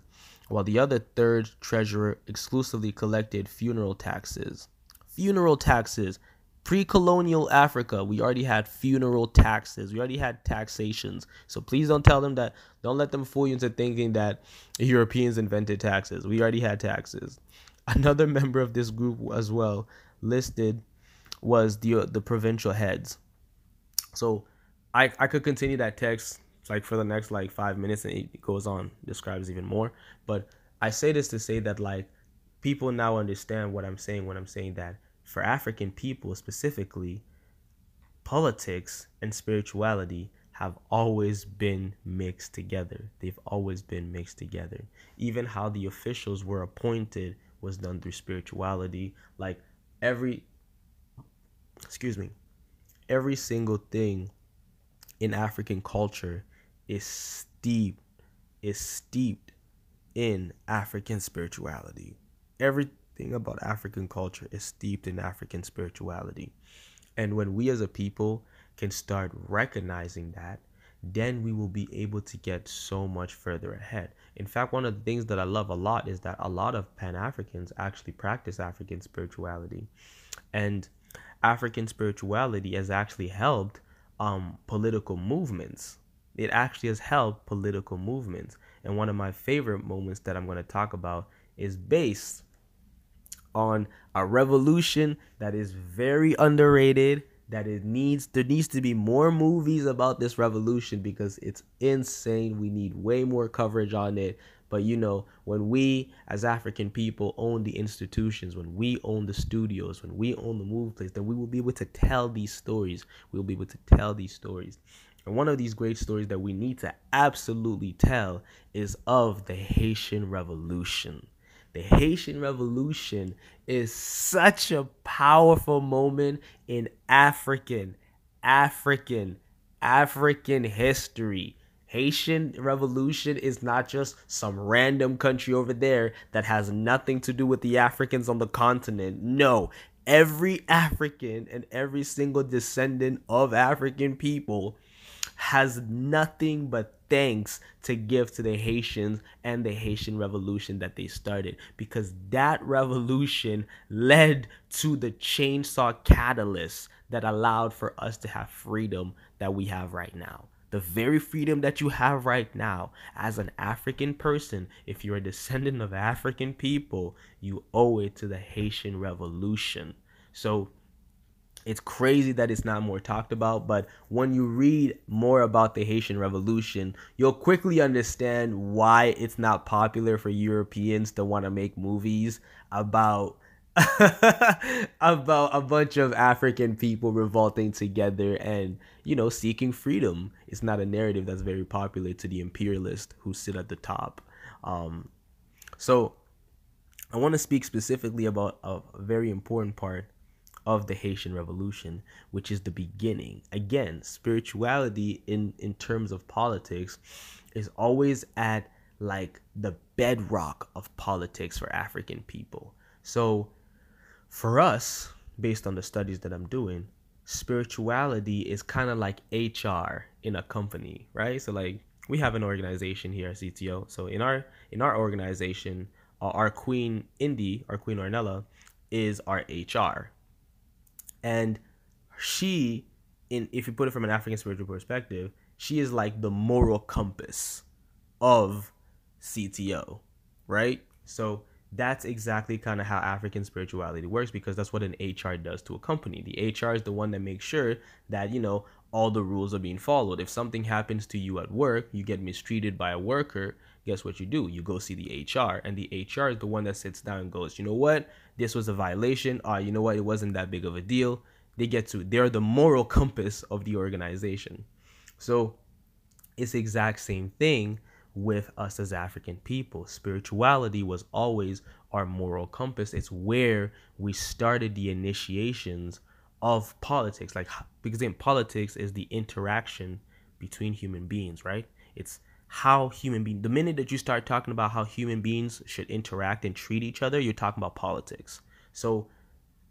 while the other third treasurer exclusively collected funeral taxes. Funeral taxes. Pre colonial Africa, we already had funeral taxes. We already had taxations. So please don't tell them that, don't let them fool you into thinking that Europeans invented taxes. We already had taxes. Another member of this group as well listed was the, uh, the provincial heads. So I, I could continue that text like for the next like five minutes and it goes on describes even more but i say this to say that like people now understand what i'm saying when i'm saying that for african people specifically politics and spirituality have always been mixed together. They've always been mixed together. Even how the officials were appointed was done through spirituality. Like every excuse me, every single thing in African culture is steeped is steeped in African spirituality. About African culture is steeped in African spirituality. And when we as a people can start recognizing that, then we will be able to get so much further ahead. In fact, one of the things that I love a lot is that a lot of Pan Africans actually practice African spirituality. And African spirituality has actually helped um, political movements. It actually has helped political movements. And one of my favorite moments that I'm going to talk about is based on a revolution that is very underrated that it needs there needs to be more movies about this revolution because it's insane. We need way more coverage on it. But you know when we as african people own the institutions when we own the studios when we own the movie place then we will be able to tell these stories. We'll be able to tell these stories. And one of these great stories that we need to absolutely tell is of the haitian revolution the Haitian Revolution is such a powerful moment in African, African, African history. Haitian Revolution is not just some random country over there that has nothing to do with the Africans on the continent. No, every African and every single descendant of African people has nothing but thanks to give to the Haitians and the Haitian revolution that they started because that revolution led to the chainsaw catalyst that allowed for us to have freedom that we have right now. The very freedom that you have right now as an African person, if you're a descendant of African people, you owe it to the Haitian revolution. So it's crazy that it's not more talked about, but when you read more about the Haitian Revolution, you'll quickly understand why it's not popular for Europeans to want to make movies about about a bunch of African people revolting together and, you know, seeking freedom. It's not a narrative that's very popular to the imperialists who sit at the top. Um, so I want to speak specifically about a very important part of the Haitian Revolution, which is the beginning. Again, spirituality in in terms of politics is always at like the bedrock of politics for African people. So for us, based on the studies that I'm doing, spirituality is kind of like HR in a company, right? So like we have an organization here at CTO. So in our in our organization, uh, our queen Indy, our queen Ornella, is our HR, and she in if you put it from an african spiritual perspective she is like the moral compass of cto right? So that's exactly kind of how african spirituality works because that's what an hr does to a company. The hr is the one that makes sure that you know all the rules are being followed. If something happens to you at work you get mistreated by a worker guess what you do? You go see the hr and the hr is the one that sits down and goes you know what this was a violation. Uh you know what? It wasn't that big of a deal. They get to they're the moral compass of the organization. So it's the exact same thing with us as african people. Spirituality was always our moral compass. It's where we started the initiations of politics. Like because in politics is the interaction between human beings right? It's how human beings the minute that you start talking about how human beings should interact and treat each other you're talking about politics. So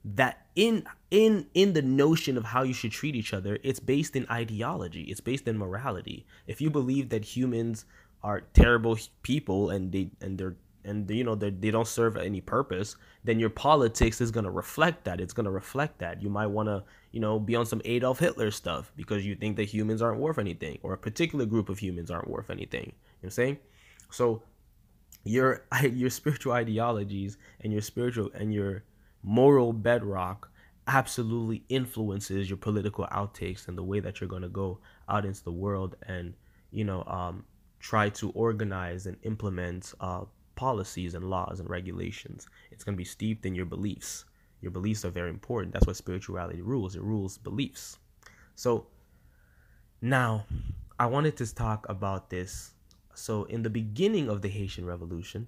that in in in the notion of how you should treat each other it's based in ideology. It's based in morality. If you believe that humans are terrible people and they and they're and you know they they don't serve any purpose then your politics is going to reflect that. It's going to reflect that. You might want to you know be on some Adolf Hitler stuff because you think that humans aren't worth anything or a particular group of humans aren't worth anything. You know what I'm saying? So your your spiritual ideologies and your spiritual and your moral bedrock absolutely influences your political outtakes and the way that you're going to go out into the world and you know um, try to organize and implement uh, policies and laws and regulations it's going to be steeped in your beliefs your beliefs are very important that's what spirituality rules it rules beliefs so now i wanted to talk about this so in the beginning of the haitian revolution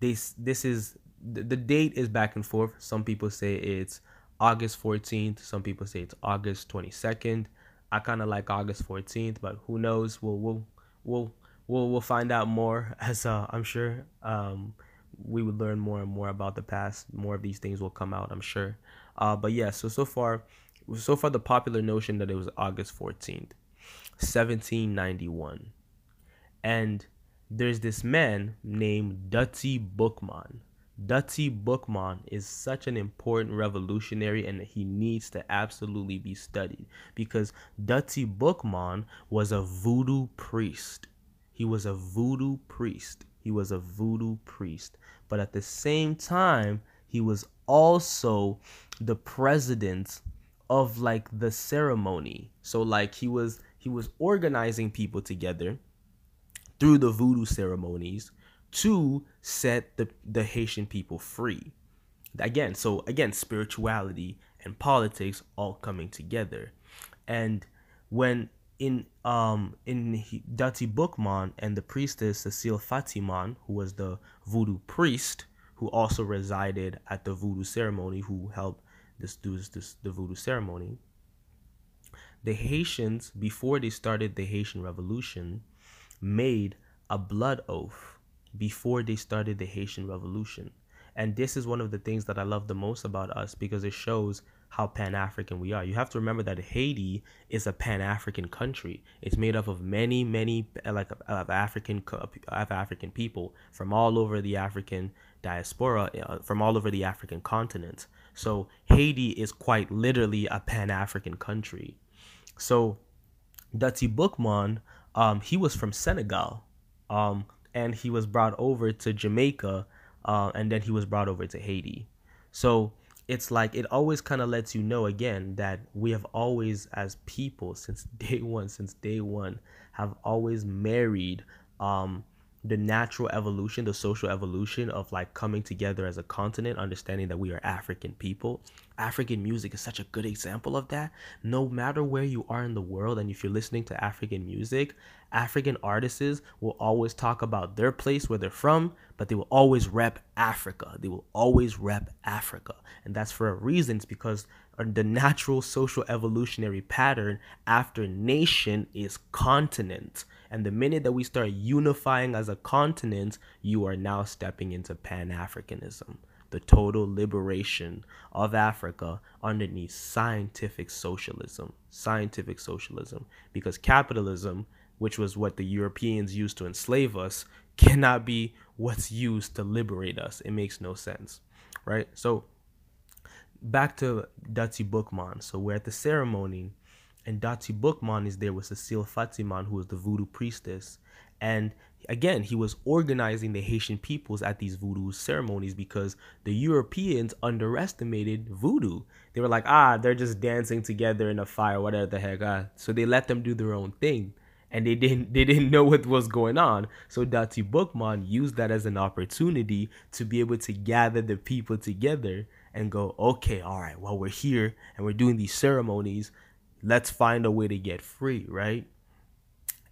this this is the, the date is back and forth. Some people say it's August 14th. Some people say it's August 22nd. I kind of like August 14th, but who knows? We'll we'll we'll we'll, we'll find out more as uh, I'm sure um, we would learn more and more about the past. More of these things will come out, I'm sure. Uh, but yeah, so so far, so far the popular notion that it was August 14th, 1791, and there's this man named Dutty Boukman Dutty Boukman is such an important revolutionary and he needs to absolutely be studied because Dutty Boukman was a voodoo priest. He was a voodoo priest. He was a voodoo priest. But at the same time, he was also the president of like the ceremony. So like he was he was organizing people together through the voodoo ceremonies to set the, the Haitian people free. Again, so again, spirituality and politics all coming together. And when in um in Dutty Boukman and the priestess Cecile Fatiman, who was the voodoo priest, who also resided at the voodoo ceremony, who helped this do this the voodoo ceremony. The Haitians, before they started the Haitian Revolution, made a blood oath before they started the Haitian Revolution. And this is one of the things that I love the most about us because it shows how Pan African we are. You have to remember that Haiti is a Pan African country. It's made up of many, many like of African of African people from all over the African diaspora, uh, from all over the African continent. So Haiti is quite literally a Pan African country. So Dutty Boukman, um, he was from Senegal. Um, and he was brought over to Jamaica, uh, and then he was brought over to Haiti. So it's like it always kind of lets you know again that we have always, as people, since day one, since day one, have always married um, the natural evolution, the social evolution of like coming together as a continent, understanding that we are African people. African music is such a good example of that. No matter where you are in the world, and if you're listening to African music, African artists will always talk about their place where they're from, but they will always rep Africa. They will always rep Africa. And that's for a reason. It's because the natural social evolutionary pattern after nation is continent. And the minute that we start unifying as a continent, you are now stepping into Pan Africanism, the total liberation of Africa underneath scientific socialism. Scientific socialism. Because capitalism which was what the Europeans used to enslave us, cannot be what's used to liberate us. It makes no sense, right? So back to Dutty Boukman. So we're at the ceremony, and Dutty Boukman is there with Cecile Fatiman, who is the voodoo priestess. And again, he was organizing the Haitian peoples at these voodoo ceremonies because the Europeans underestimated voodoo. They were like, ah, they're just dancing together in a fire, whatever the heck. Ah. So they let them do their own thing and they didn't they didn't know what was going on. So Dutty Boukman used that as an opportunity to be able to gather the people together and go, okay, all right, well we're here and we're doing these ceremonies, let's find a way to get free, right?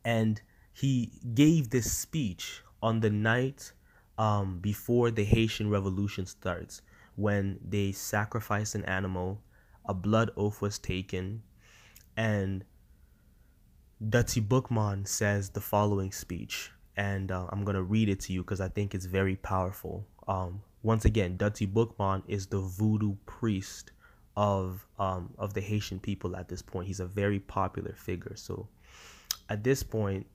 And he gave this speech on the night um, before the Haitian Revolution starts, when they sacrifice an animal, a blood oath was taken, and Dutty Boukman says the following speech, and uh, I'm going to read it to you because I think it's very powerful. Um, once again, Dutty Boukman is the voodoo priest of um, of the Haitian people at this point. He's a very popular figure. So at this point,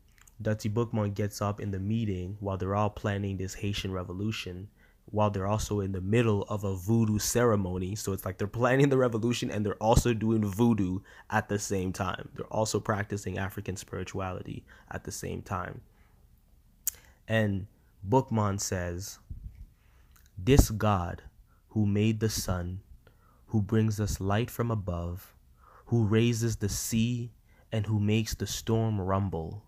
Dutty Boukman gets up in the meeting while they're all planning this Haitian revolution while they're also in the middle of a voodoo ceremony. So it's like they're planning the revolution and they're also doing voodoo at the same time. They're also practicing African spirituality at the same time. And Boukman says, This God who made the sun, who brings us light from above, who raises the sea, and who makes the storm rumble,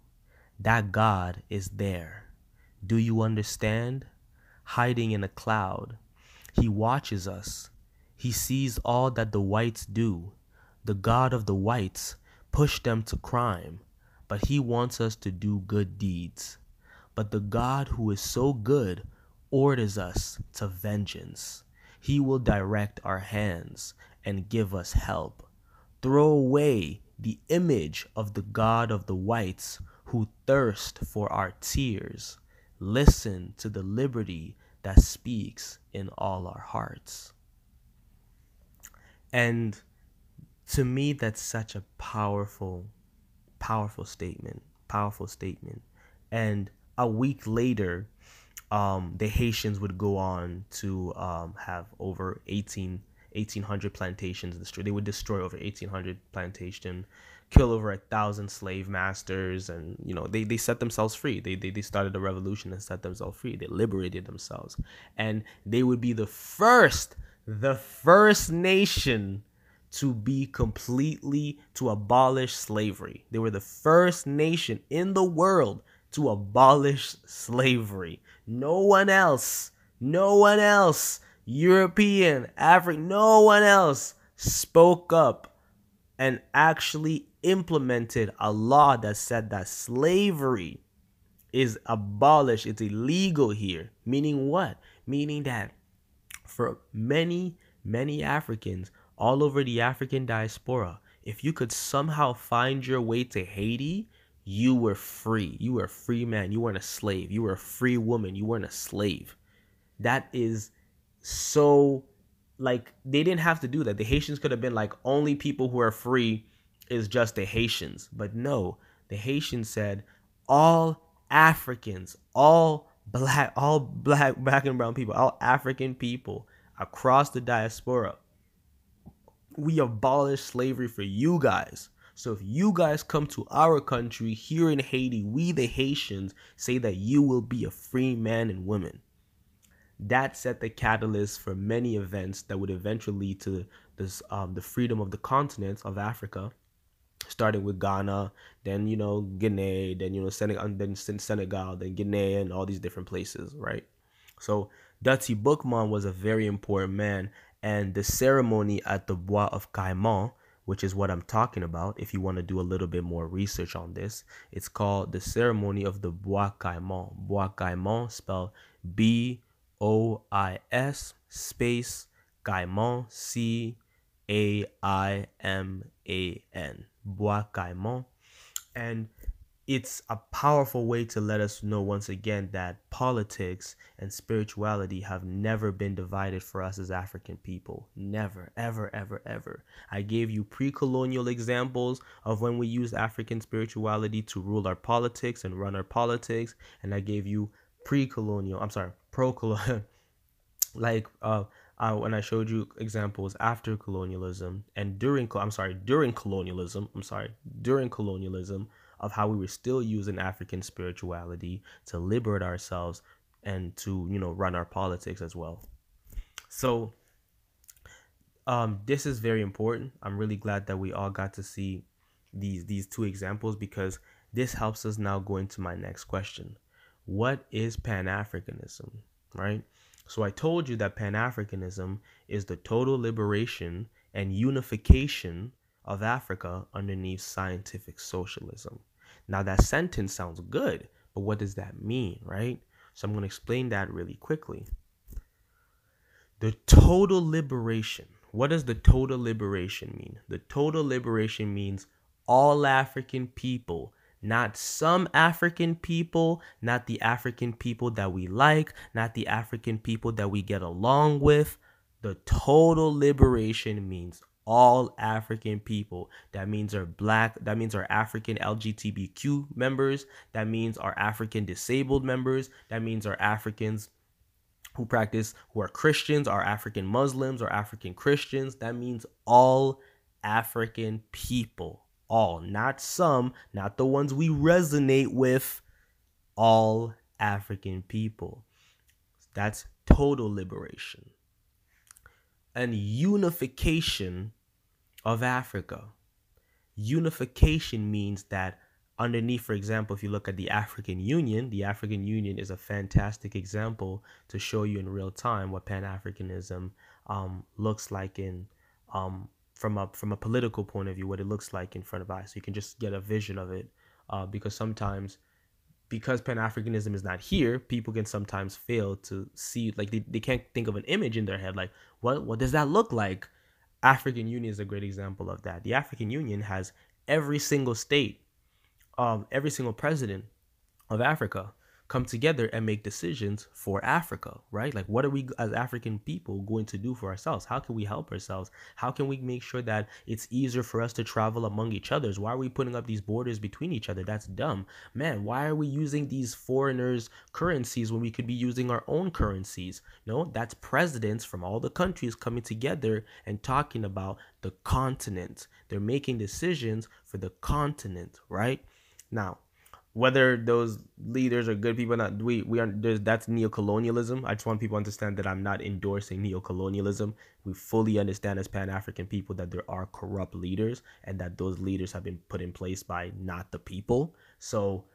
that God is there. Do you understand? Hiding in a cloud. He watches us. He sees all that the whites do. The God of the whites pushed them to crime, but he wants us to do good deeds. But the God who is so good orders us to vengeance. He will direct our hands and give us help. Throw away the image of the God of the whites who thirst for our tears. Listen to the liberty that speaks in all our hearts. And to me, that's such a powerful, powerful statement. Powerful statement. And a week later, um, the Haitians would go on to um, have over 18, 1,800 plantations destroyed. They would destroy over 1,800 plantation, kill over a thousand slave masters, and you know they, they set themselves free. They, they they started a revolution and set themselves free. They liberated themselves, and they would be the first, the first nation to be completely to abolish slavery. They were the first nation in the world to abolish slavery. No one else, no one else, European, African, no one else spoke up and actually implemented a law that said that slavery is abolished, it's illegal here. Meaning what? Meaning that for many, many Africans all over the African diaspora, if you could somehow find your way to Haiti, you were free. You were a free man. You weren't a slave. You were a free woman. You weren't a slave. That is so like they didn't have to do that. The Haitians could have been like only people who are free is just the Haitians. But no, the Haitians said all Africans, all black, all black, black and brown people, all African people across the diaspora. We abolish slavery for you guys. So if you guys come to our country here in Haiti, we the Haitians say that you will be a free man and woman. That set the catalyst for many events that would eventually lead to this um, the freedom of the continent of Africa, starting with Ghana, then you know Guinea, then you know Senegal, then Senegal, then Guinea, and all these different places, right? So Dutty Boukman was a very important man, and the ceremony at the Bois of Caiman which is what I'm talking about. If you want to do a little bit more research on this, it's called the ceremony of the Bois Caiman. Bois Caiman spelled B O I S space Caiman C A I M A N. Bois Caiman. And it's a powerful way to let us know once again that politics and spirituality have never been divided for us as African people. Never, ever, ever, ever. I gave you pre colonial examples of when we used African spirituality to rule our politics and run our politics. And I gave you pre colonial, I'm sorry, pro colonial, like, uh, uh, when I showed you examples after colonialism and during, I'm sorry, during colonialism, I'm sorry, during colonialism, of how we were still using African spirituality to liberate ourselves and to, you know, run our politics as well. So um, this is very important. I'm really glad that we all got to see these these two examples because this helps us now go into my next question. What is Pan-Africanism, right? So I told you that Pan-Africanism is the total liberation and unification of Africa underneath scientific socialism. Now, that sentence sounds good, but what does that mean, right? So, I'm going to explain that really quickly. The total liberation. What does the total liberation mean? The total liberation means all African people, not some African people, not the African people that we like, not the African people that we get along with. The total liberation means all African people. That means our black, that means our African LGBTQ members, that means our African disabled members, that means our Africans who practice, who are Christians, our African Muslims, or African Christians. That means all African people. All, not some, not the ones we resonate with, all African people. That's total liberation and unification of Africa. Unification means that underneath, for example, if you look at the African Union, the African Union is a fantastic example to show you in real time what Pan Africanism um, looks like in um, from a from a political point of view, what it looks like in front of eyes So you can just get a vision of it, uh, because sometimes because Pan Africanism is not here, people can sometimes fail to see, like, they, they can't think of an image in their head. Like, what, what does that look like? African Union is a great example of that. The African Union has every single state, um, every single president of Africa come together and make decisions for Africa, right? Like, what are we as African people going to do for ourselves? How can we help ourselves? How can we make sure that it's easier for us to travel among each others? Why are we putting up these borders between each other? That's dumb. Man, why are we using these foreigners' currencies when we could be using our own currencies? No, that's presidents from all the countries coming together and talking about the continent. They're making decisions for the continent, right? Now, whether those leaders are good people or not we we are there's that's neo-colonialism. I just want people to understand that i'm not endorsing neo-colonialism. We fully understand as pan-african people that there are corrupt leaders and that those leaders have been put in place by not the people. So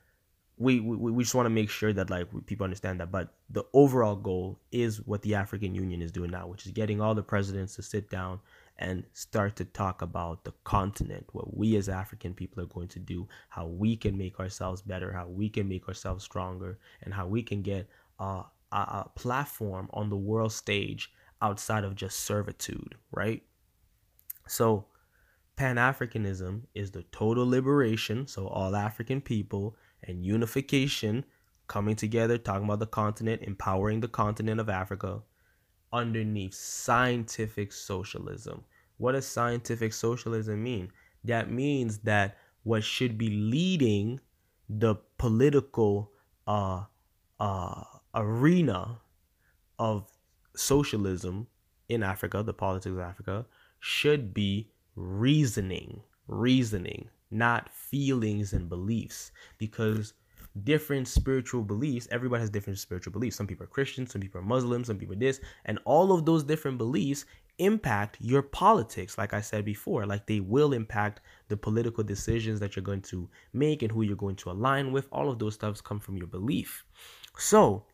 we we, we just want to make sure that like people understand that. But the overall goal is what the african union is doing now which is getting all the presidents to sit down and start to talk about the continent, what we as African people are going to do, how we can make ourselves better, how we can make ourselves stronger, and how we can get a, a platform on the world stage outside of just servitude, right? So, Pan Africanism is the total liberation, so all African people, and unification coming together, talking about the continent, empowering the continent of Africa underneath scientific socialism. What does scientific socialism mean? That means that what should be leading the political uh, uh, arena of socialism in Africa, the politics of Africa, should be reasoning, reasoning, not feelings and beliefs. Because different spiritual beliefs. Everybody has different spiritual beliefs. Some people are Christians, some people are Muslims, some people are this, and all of those different beliefs impact your politics. Like I said before, like they will impact the political decisions that you're going to make and who you're going to align with. All of those stuffs come from your belief. So,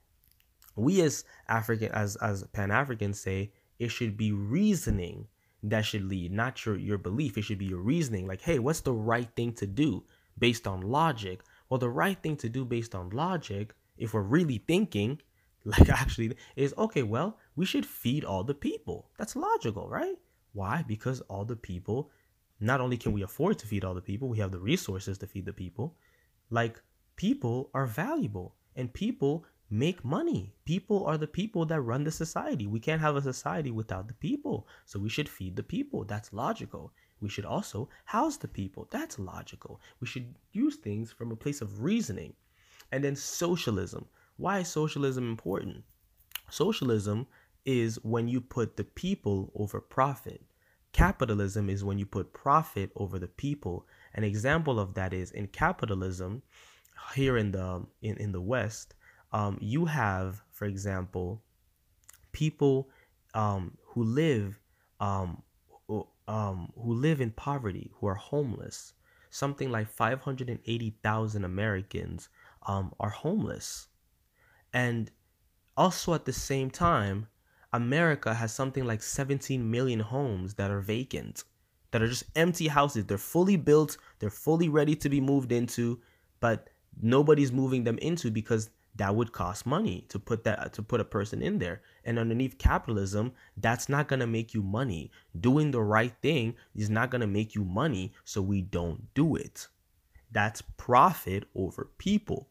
we as African, as as Pan Africans say, it should be reasoning that should lead, not your your belief. It should be your reasoning. Like, hey, what's the right thing to do based on logic? Well, the right thing to do based on logic, if we're really thinking, like actually, is okay, well, we should feed all the people. That's logical, right? Why? Because all the people, not only can we afford to feed all the people, we have the resources to feed the people. Like, people are valuable and people make money. People are the people that run the society. We can't have a society without the people. So we should feed the people. That's logical. We should also house the people. That's logical. We should use things from a place of reasoning. And then socialism. Why is socialism important? Socialism is when you put the people over profit. Capitalism is when you put profit over the people. An example of that is in capitalism, here in the in, in the West, um, you have, for example, people um, who live um, um, who live in poverty, who are homeless. Something like 580,000 Americans um, are homeless. And also at the same time, America has something like 17 million homes that are vacant, that are just empty houses. They're fully built, they're fully ready to be moved into, but nobody's moving them into because that would cost money to put that to put a person in there. And underneath capitalism that's not going to make you money. Doing the right thing is not going to make you money so we don't do it. That's profit over people.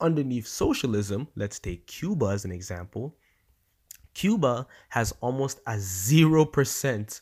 Underneath socialism let's take cuba as an example. Cuba has almost a 0%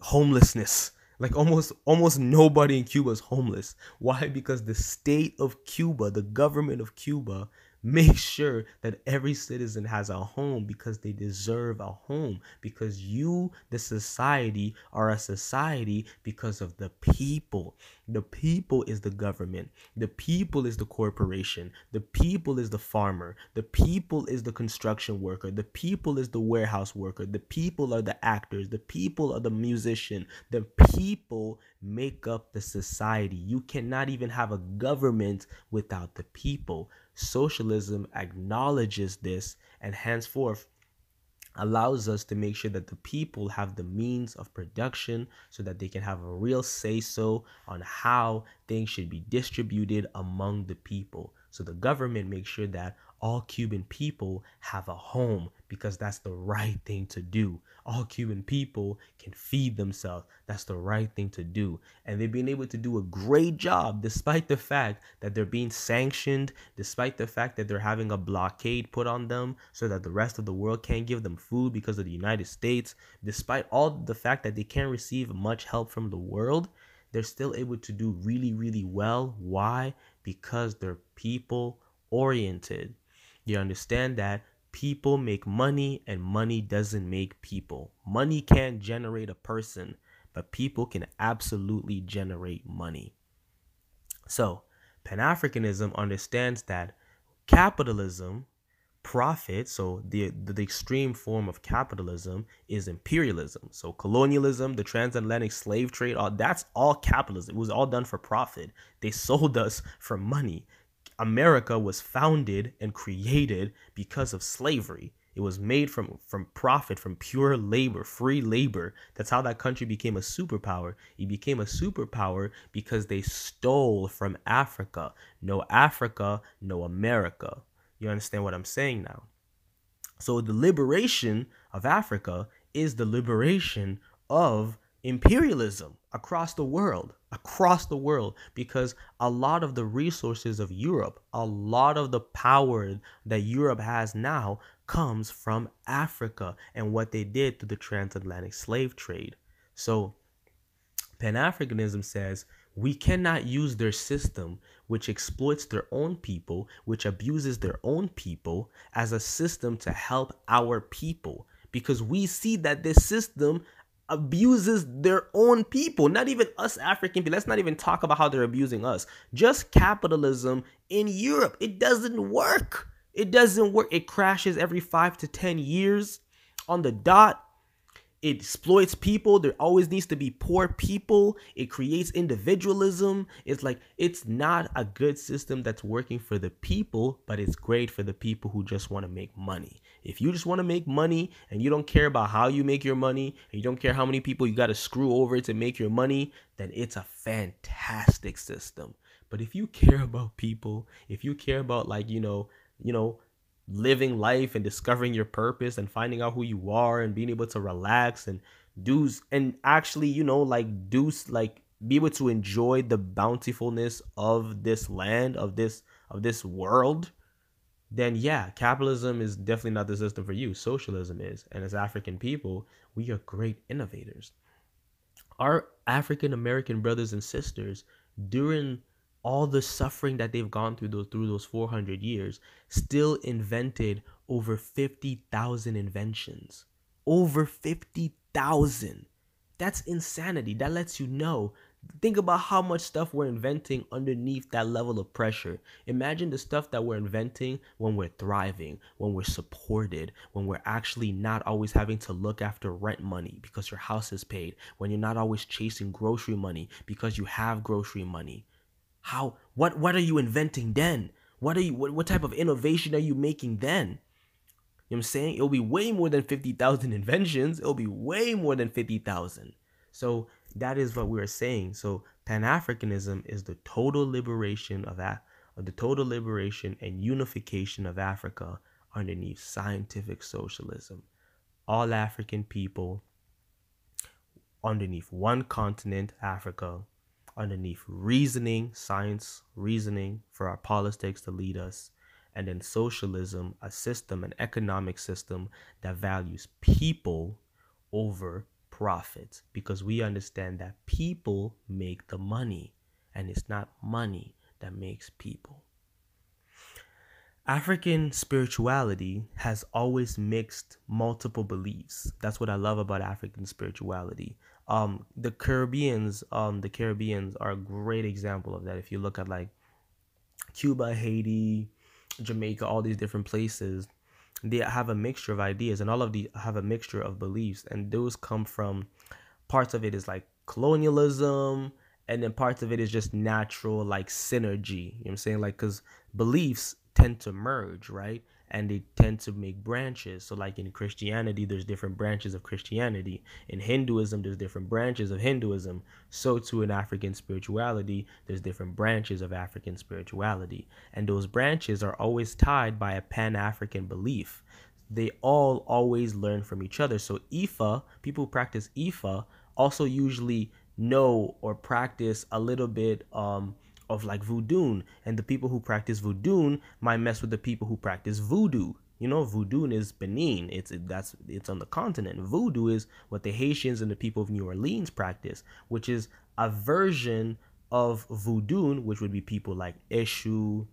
homelessness like almost almost nobody in Cuba is homeless. Why? Because the state of Cuba, the government of Cuba Make sure that every citizen has a home because they deserve a home. Because you, the society, are a society because of the people. The people is the government. The people is the corporation. The people is the farmer. The people is the construction worker. The people is the warehouse worker. The people are the actors. The people are the musician. The people make up the society. You cannot even have a government without the people. Socialism acknowledges this and henceforth allows us to make sure that the people have the means of production so that they can have a real say so on how things should be distributed among the people. So the government makes sure that all Cuban people have a home because that's the right thing to do. All Cuban people can feed themselves. That's the right thing to do. And they've been able to do a great job despite the fact that they're being sanctioned, despite the fact that they're having a blockade put on them so that the rest of the world can't give them food because of the United States, despite all the fact that they can't receive much help from the world. They're still able to do really, really well. Why? Because they're people oriented you understand that people make money and money doesn't make people. Money can't generate a person, but people can absolutely generate money. So, Pan Africanism understands that capitalism, profit, so the, the, extreme form of capitalism is imperialism. So, colonialism, the transatlantic slave trade, all that's all capitalism. It was all done for profit. They sold us for money. America was founded and created because of slavery. It was made from from profit, from pure labor, free labor. That's how that country became a superpower. It became a superpower because they stole from Africa. No Africa, no America. You understand what I'm saying now? So the liberation of Africa is the liberation of imperialism across the world across the world because a lot of the resources of Europe, a lot of the power that Europe has now comes from Africa and what they did to the transatlantic slave trade. So Pan Africanism says we cannot use their system, which exploits their own people, which abuses their own people, as a system to help our people. Because we see that this system abuses their own people, not even us African people. Let's not even talk about how they're abusing us. Just capitalism in Europe. It doesn't work. It doesn't work. It crashes every five to 10 years on the dot. It exploits people. There always needs to be poor people. It creates individualism. It's like it's not a good system that's working for the people, but it's great for the people who just want to make money. If you just want to make money and you don't care about how you make your money, and you don't care how many people you got to screw over to make your money, then it's a fantastic system. But if you care about people, if you care about like, you know, you know, living life and discovering your purpose and finding out who you are and being able to relax and do and actually you know like do like be able to enjoy the bountifulness of this land of this of this world then yeah capitalism is definitely not the system for you. Socialism is and as african people we are great innovators. Our african american brothers and sisters during all the suffering that they've gone through those through those 400 years still invented over 50,000 inventions. Over 50,000 that's insanity. That lets you know think about how much stuff we're inventing underneath that level of pressure imagine the stuff that we're inventing when we're thriving when we're supported when we're actually not always having to look after rent money because your house is paid when you're not always chasing grocery money because you have grocery money how what what are you inventing then? What are you what, what type of innovation are you making then? You know what I'm saying? It'll be way more than 50,000 inventions. It'll be way more than 50,000. So that is what we're saying. So Pan-Africanism is the total liberation of, Af- of the total liberation and unification of Africa underneath scientific socialism. All African people underneath one continent, Africa, underneath reasoning, science, reasoning for our politics to lead us, and then socialism, a system, an economic system that values people over profits because we understand that people make the money and it's not money that makes people. African spirituality has always mixed multiple beliefs. That's what I love about African spirituality. Um, the Caribbeans, um, the Caribbeans are a great example of that. If you look at like Cuba, Haiti, Jamaica, all these different places, they have a mixture of ideas, and all of these have a mixture of beliefs, and those come from parts of it is like colonialism, and then parts of it is just natural like synergy. You know what I'm saying? Like, because beliefs tend to merge, right? And they tend to make branches. So, like in Christianity, there's different branches of Christianity. In Hinduism, there's different branches of Hinduism. So, too, in African spirituality, there's different branches of African spirituality. And those branches are always tied by a pan African belief. They all always learn from each other. So, Ifa, people who practice Ifa, also usually know or practice a little bit um, of like voodoo and the people who practice voodoo might mess with the people who practice voodoo. You know voodoo is benin. It's that's it's on the continent. Voodoo is what the haitians and the people of new orleans practice which is a version of voodoo which would be people like eshu.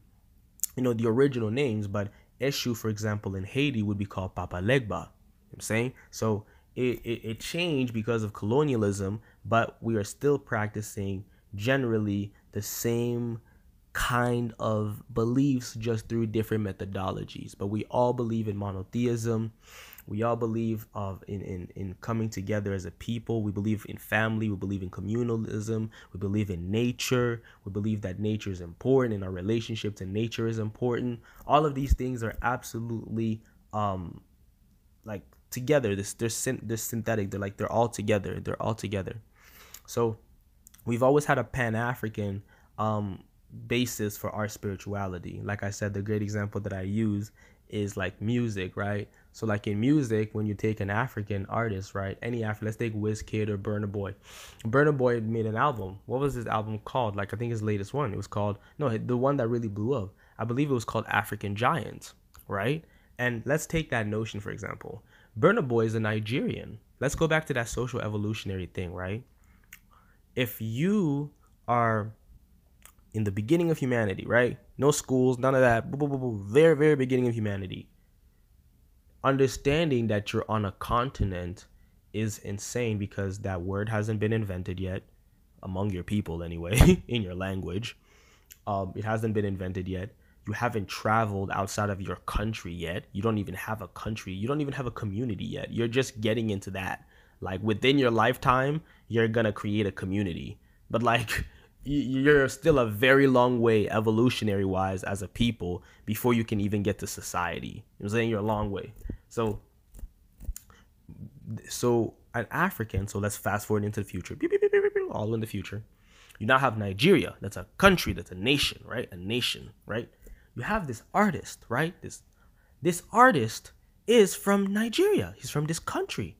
You know the original names but eshu for example in haiti would be called papa legba. You know i'm saying? So it, it, it changed because of colonialism but we are still practicing generally the same kind of beliefs just through different methodologies. But we all believe in monotheism. We all believe of in, in in coming together as a people. We believe in family. We believe in communalism. We believe in nature. We believe that nature is important and our relationship to nature is important. All of these things are absolutely um like together. This they're, syn- they're synthetic. They're like they're all together. They're all together. So we've always had a Pan African um, basis for our spirituality. Like I said, the great example that I use is like music, right? So like in music, when you take an African artist, right? Any African, let's take Wizkid or Burna Boy. Burna Boy made an album. What was his album called? Like I think his latest one. It was called no, the one that really blew up. I believe it was called African Giants, right? And let's take that notion for example. Burna Boy is a Nigerian. Let's go back to that social evolutionary thing, right? If you are in the beginning of humanity, right? No schools, none of that. Very, very beginning of humanity. Understanding that you're on a continent is insane because that word hasn't been invented yet among your people, anyway, in your language. Um, it hasn't been invented yet. You haven't traveled outside of your country yet. You don't even have a country. You don't even have a community yet. You're just getting into that. Like within your lifetime, you're gonna create a community. But like you're still a very long way evolutionary wise as a people before you can even get to society. I'm saying? You're a long way. So so an African, so let's fast forward into the future. All in the future. You now have Nigeria. That's a country, that's a nation, right? A nation, right? You have this artist, right? This this artist is from Nigeria. He's from this country.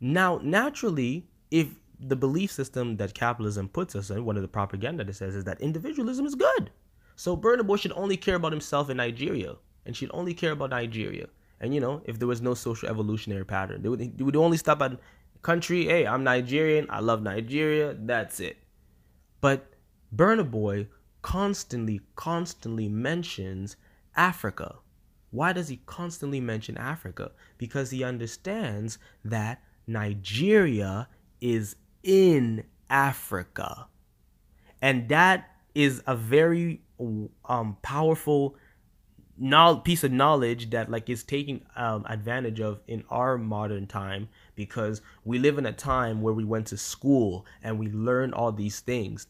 Now, naturally, if the belief system that capitalism puts us in, one of the propaganda that it says is that individualism is good. So Burna Boy should only care about himself in Nigeria and should only care about Nigeria. And you know, if there was no social evolutionary pattern, they would, they would only stop at country. Hey, I'm Nigerian. I love Nigeria. That's it. But Burna Boy constantly, constantly mentions Africa. Why does he constantly mention Africa? Because he understands that Nigeria is in Africa. And that is a very um, powerful piece of knowledge that like is taking um, advantage of in our modern time because we live in a time where we went to school and we learned all these things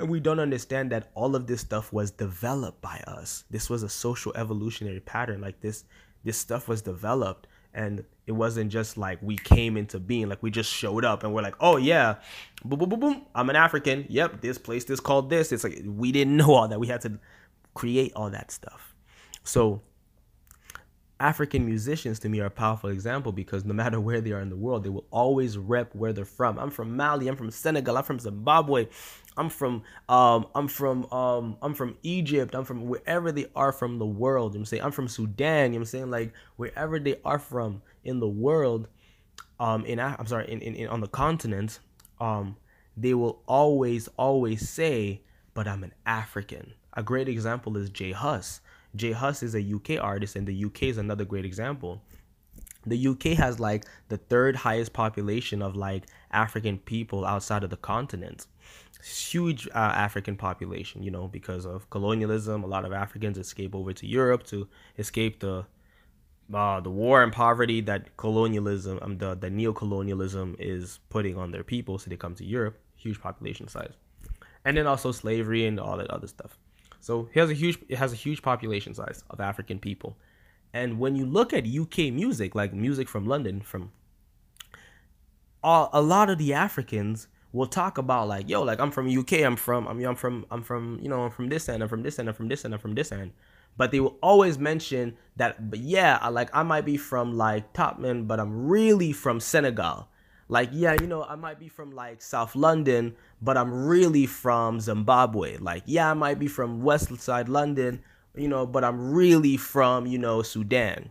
and we don't understand that all of this stuff was developed by us this was a social evolutionary pattern like this this stuff was developed and it wasn't just like we came into being like we just showed up and we're like oh yeah boom boom boom boom i'm an african. Yep this place is called this. It's like we didn't know all that. We had to create all that stuff. So African musicians to me are a powerful example because no matter where they are in the world, they will always rep where they're from. I'm from Mali, I'm from Senegal, I'm from Zimbabwe, I'm from um, I'm from um, I'm from Egypt, I'm from wherever they are from the world. You know I'm saying I'm from Sudan, you know I'm saying like wherever they are from in the world, um in I'm sorry, in, in, in on the continent, um, they will always, always say, but I'm an African. A great example is J Hus. J Hus is a UK artist, and the UK is another great example. The UK has like the third highest population of like African people outside of the continent. Huge uh, African population, you know, because of colonialism. A lot of Africans escape over to Europe to escape the uh, the war and poverty that colonialism, um, the the neo-colonialism is putting on their people, so they come to Europe. Huge population size, and then also slavery and all that other stuff. So he has a huge it has a huge population size of African people. And when you look at UK music, like music from London, from a lot of the Africans will talk about like, yo, like I'm from UK, I'm from, I mean, I'm from, I'm from, you know, I'm from this end, I'm from this end, I'm from this end, I'm from this end. But they will always mention that, but yeah, I, like I might be from like Tottenham, but I'm really from Senegal. Like, yeah, you know, I might be from like South London, but I'm really from Zimbabwe. Like, yeah, I might be from West Side London, you know, but I'm really from, you know, Sudan.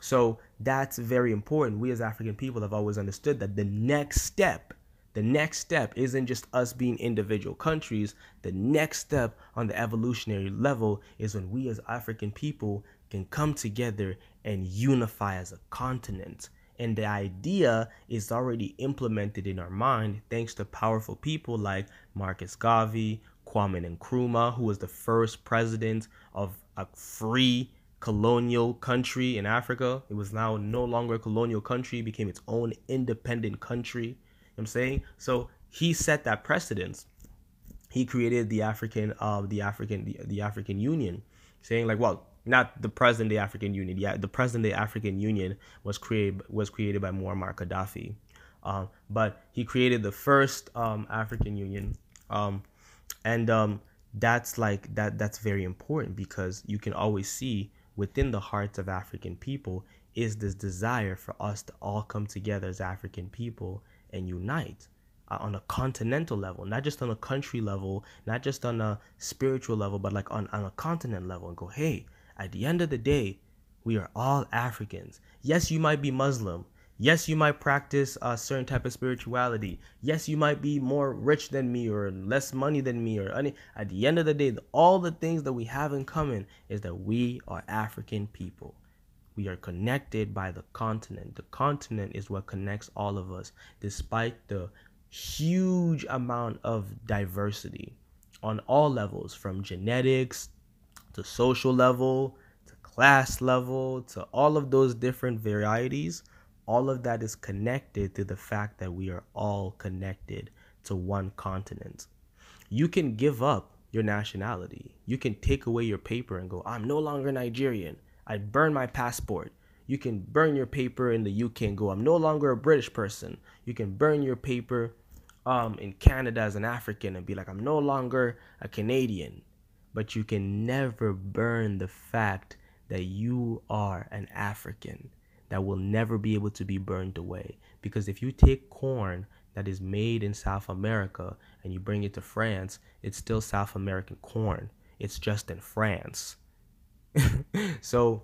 So that's very important. We as African people have always understood that the next step, the next step isn't just us being individual countries. The next step on the evolutionary level is when we as African people can come together and unify as a continent. And the idea is already implemented in our mind thanks to powerful people like Marcus Garvey, Kwame Nkrumah, who was the first president of a free colonial country in Africa. It was now no longer a colonial country, became its own independent country. I'm saying? So he set that precedence. He created the African uh the African the, the African Union, saying like, well, not the president of the African Union. Yeah, the president of the African Union was created was created by Muammar Gaddafi. Um, but he created the first um, African Union. Um, and um, that's like that that's very important because you can always see within the hearts of African people is this desire for us to all come together as African people and unite uh, on a continental level, not just on a country level, not just on a spiritual level, but like on, on a continent level and go, hey, at the end of the day, we are all Africans. Yes, you might be Muslim. Yes, you might practice a certain type of spirituality. Yes, you might be more rich than me or less money than me or any. At the end of the day, all the things that we have in common is that we are African people. We are connected by the continent. The continent is what connects all of us, despite the huge amount of diversity on all levels, from genetics to social level to class level to all of those different varieties all of that is connected to the fact that we are all connected to one continent. You can give up your nationality. You can take away your paper and go, I'm no longer Nigerian. I burn my passport. You can burn your paper in the UK and go, I'm no longer a British person. You can burn your paper um, in Canada as an African and be like, I'm no longer a Canadian. But you can never burn the fact that you are an African that will never be able to be burned away. Because if you take corn that is made in South America and you bring it to France, it's still South American corn. It's just in France. so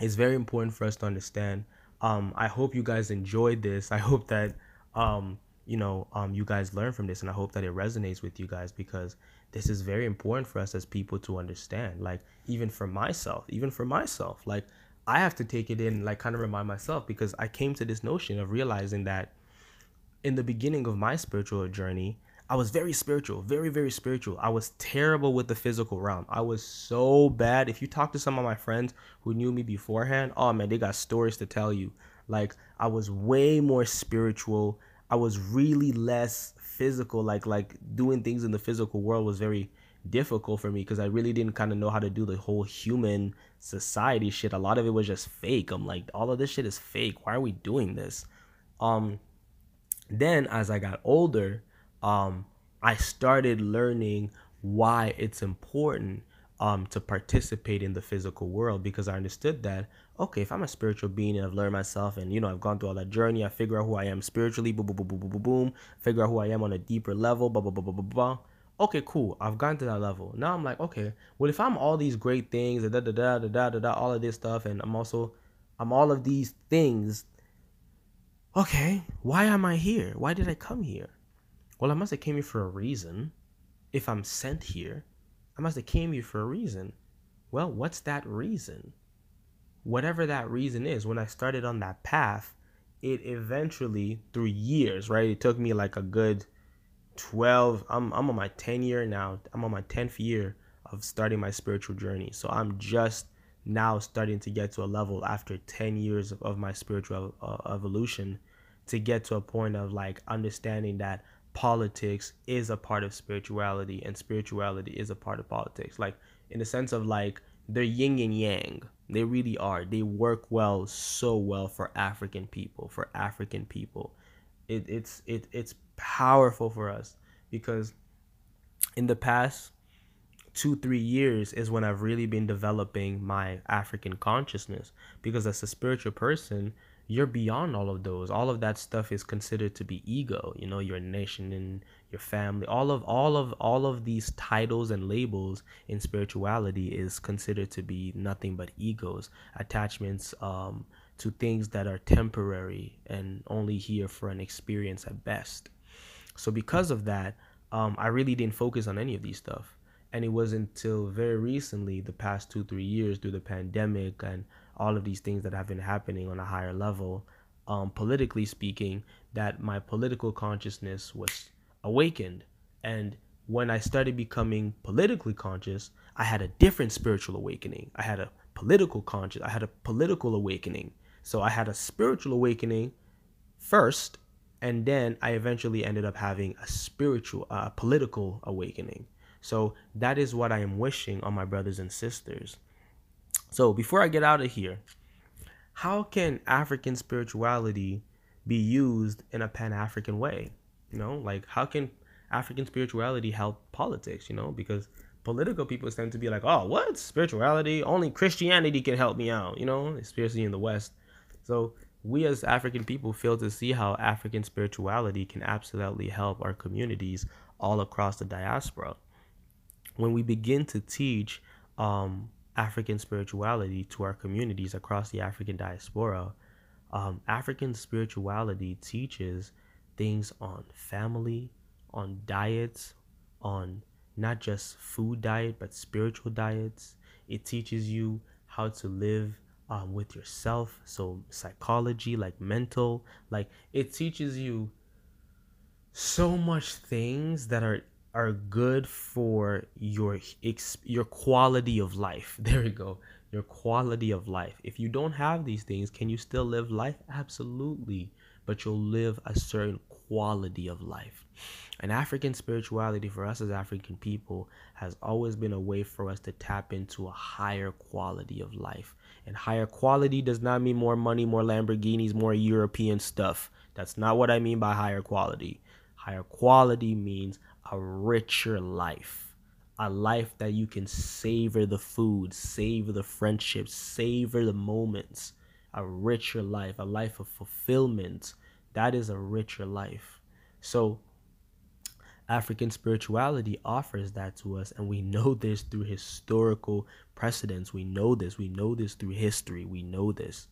it's very important for us to understand. Um, I hope you guys enjoyed this. I hope that um, you know um, you guys learn from this, and I hope that it resonates with you guys because this is very important for us as people to understand. Like even for myself, even for myself, like I have to take it in, like kind of remind myself because I came to this notion of realizing that in the beginning of my spiritual journey, I was very spiritual, very, very spiritual. I was terrible with the physical realm. I was so bad. If you talk to some of my friends who knew me beforehand, oh man, they got stories to tell you. Like I was way more spiritual. I was really less physical. Like like doing things in the physical world was very difficult for me because I really didn't kind of know how to do the whole human society shit. A lot of it was just fake. I'm like, all of this shit is fake. Why are we doing this? Um, then as I got older, um, I started learning why it's important um, to participate in the physical world because I understood that okay, if I'm a spiritual being and I've learned myself and you know I've gone through all that journey, I figure out who I am spiritually, boom, boom, boom, boom, boom, boom, boom, figure out who I am on a deeper level, blah, blah, blah, blah, blah, blah okay, cool. I've gotten to that level. Now I'm like, okay, well, if I'm all these great things, da da da da da da da, all of this stuff, and I'm also, I'm all of these things. Okay, why am I here? Why did I come here? Well, I must have came here for a reason. If I'm sent here, I must have came here for a reason. Well, what's that reason? Whatever that reason is, when I started on that path, it eventually, through years, right? It took me like a good 12 I'm I'm on my 10 year now. I'm on my 10th year of starting my spiritual journey. So I'm just now starting to get to a level after 10 years of, of my spiritual uh, evolution to get to a point of like understanding that politics is a part of spirituality and spirituality is a part of politics. Like in the sense of like they're yin and yang. They really are. They work well, so well for African people, for African people. It, it's it, it's powerful for us because in the past two three years is when I've really been developing my African consciousness because as a spiritual person you're beyond all of those. All of that stuff is considered to be ego you know your nation and your family. All of all of all of these titles and labels in spirituality is considered to be nothing but egos attachments um, to things that are temporary and only here for an experience at best. So because of that um, i really didn't focus on any of these stuff. And it wasn't until very recently the past two three years through the pandemic and all of these things that have been happening on a higher level, um, politically speaking, that my political consciousness was awakened. And when I started becoming politically conscious, I had a different spiritual awakening. I had a political conscious, I had a political awakening. So I had a spiritual awakening first, and then I eventually ended up having a spiritual, uh, political awakening. So that is what I am wishing on my brothers and sisters so before I get out of here, how can African spirituality be used in a Pan African way? You know, like how can African spirituality help politics? You know, because political people tend to be like, oh, what spirituality? Only Christianity can help me out. You know, especially in the West. So we as African people fail to see how African spirituality can absolutely help our communities all across the diaspora. When we begin to teach um, African spirituality to our communities across the African diaspora, um, African spirituality teaches things on family, on diets, on not just food diet, but spiritual diets. It teaches you how to live um, with yourself. So, psychology, like mental, like it teaches you so much things that are are good for your your quality of life. There you go. Your quality of life. If you don't have these things, can you still live life? Absolutely. But you'll live a certain quality of life. And African spirituality for us as African people has always been a way for us to tap into a higher quality of life. And higher quality does not mean more money, more Lamborghinis, more European stuff. That's not what I mean by higher quality. Higher quality means a richer life, a life that you can savor the food, savor the friendships, savor the moments, a richer life, a life of fulfillment. That is a richer life. So, African spirituality offers that to us, and we know this through historical precedents. We know this. We know this through history. We know this.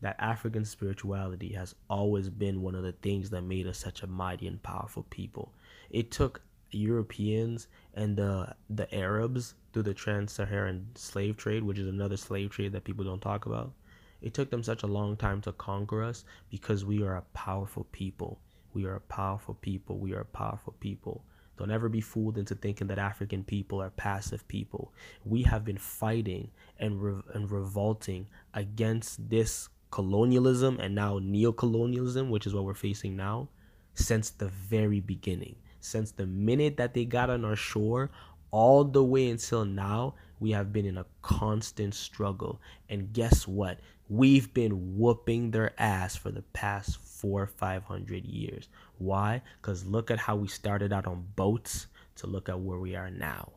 That African spirituality has always been one of the things that made us such a mighty and powerful people. It took Europeans and the the Arabs through the trans-Saharan slave trade, which is another slave trade that people don't talk about. It took them such a long time to conquer us because we are a powerful people. We are a powerful people. We are a powerful people. Don't ever be fooled into thinking that African people are passive people. We have been fighting and, re- and revolting against this colonialism and now neo-colonialism, which is what we're facing now, since the very beginning since the minute that they got on our shore all the way until now, we have been in a constant struggle. And guess what? We've been whooping their ass for the past four, five hundred years. Why? Because look at how we started out on boats to look at where we are now.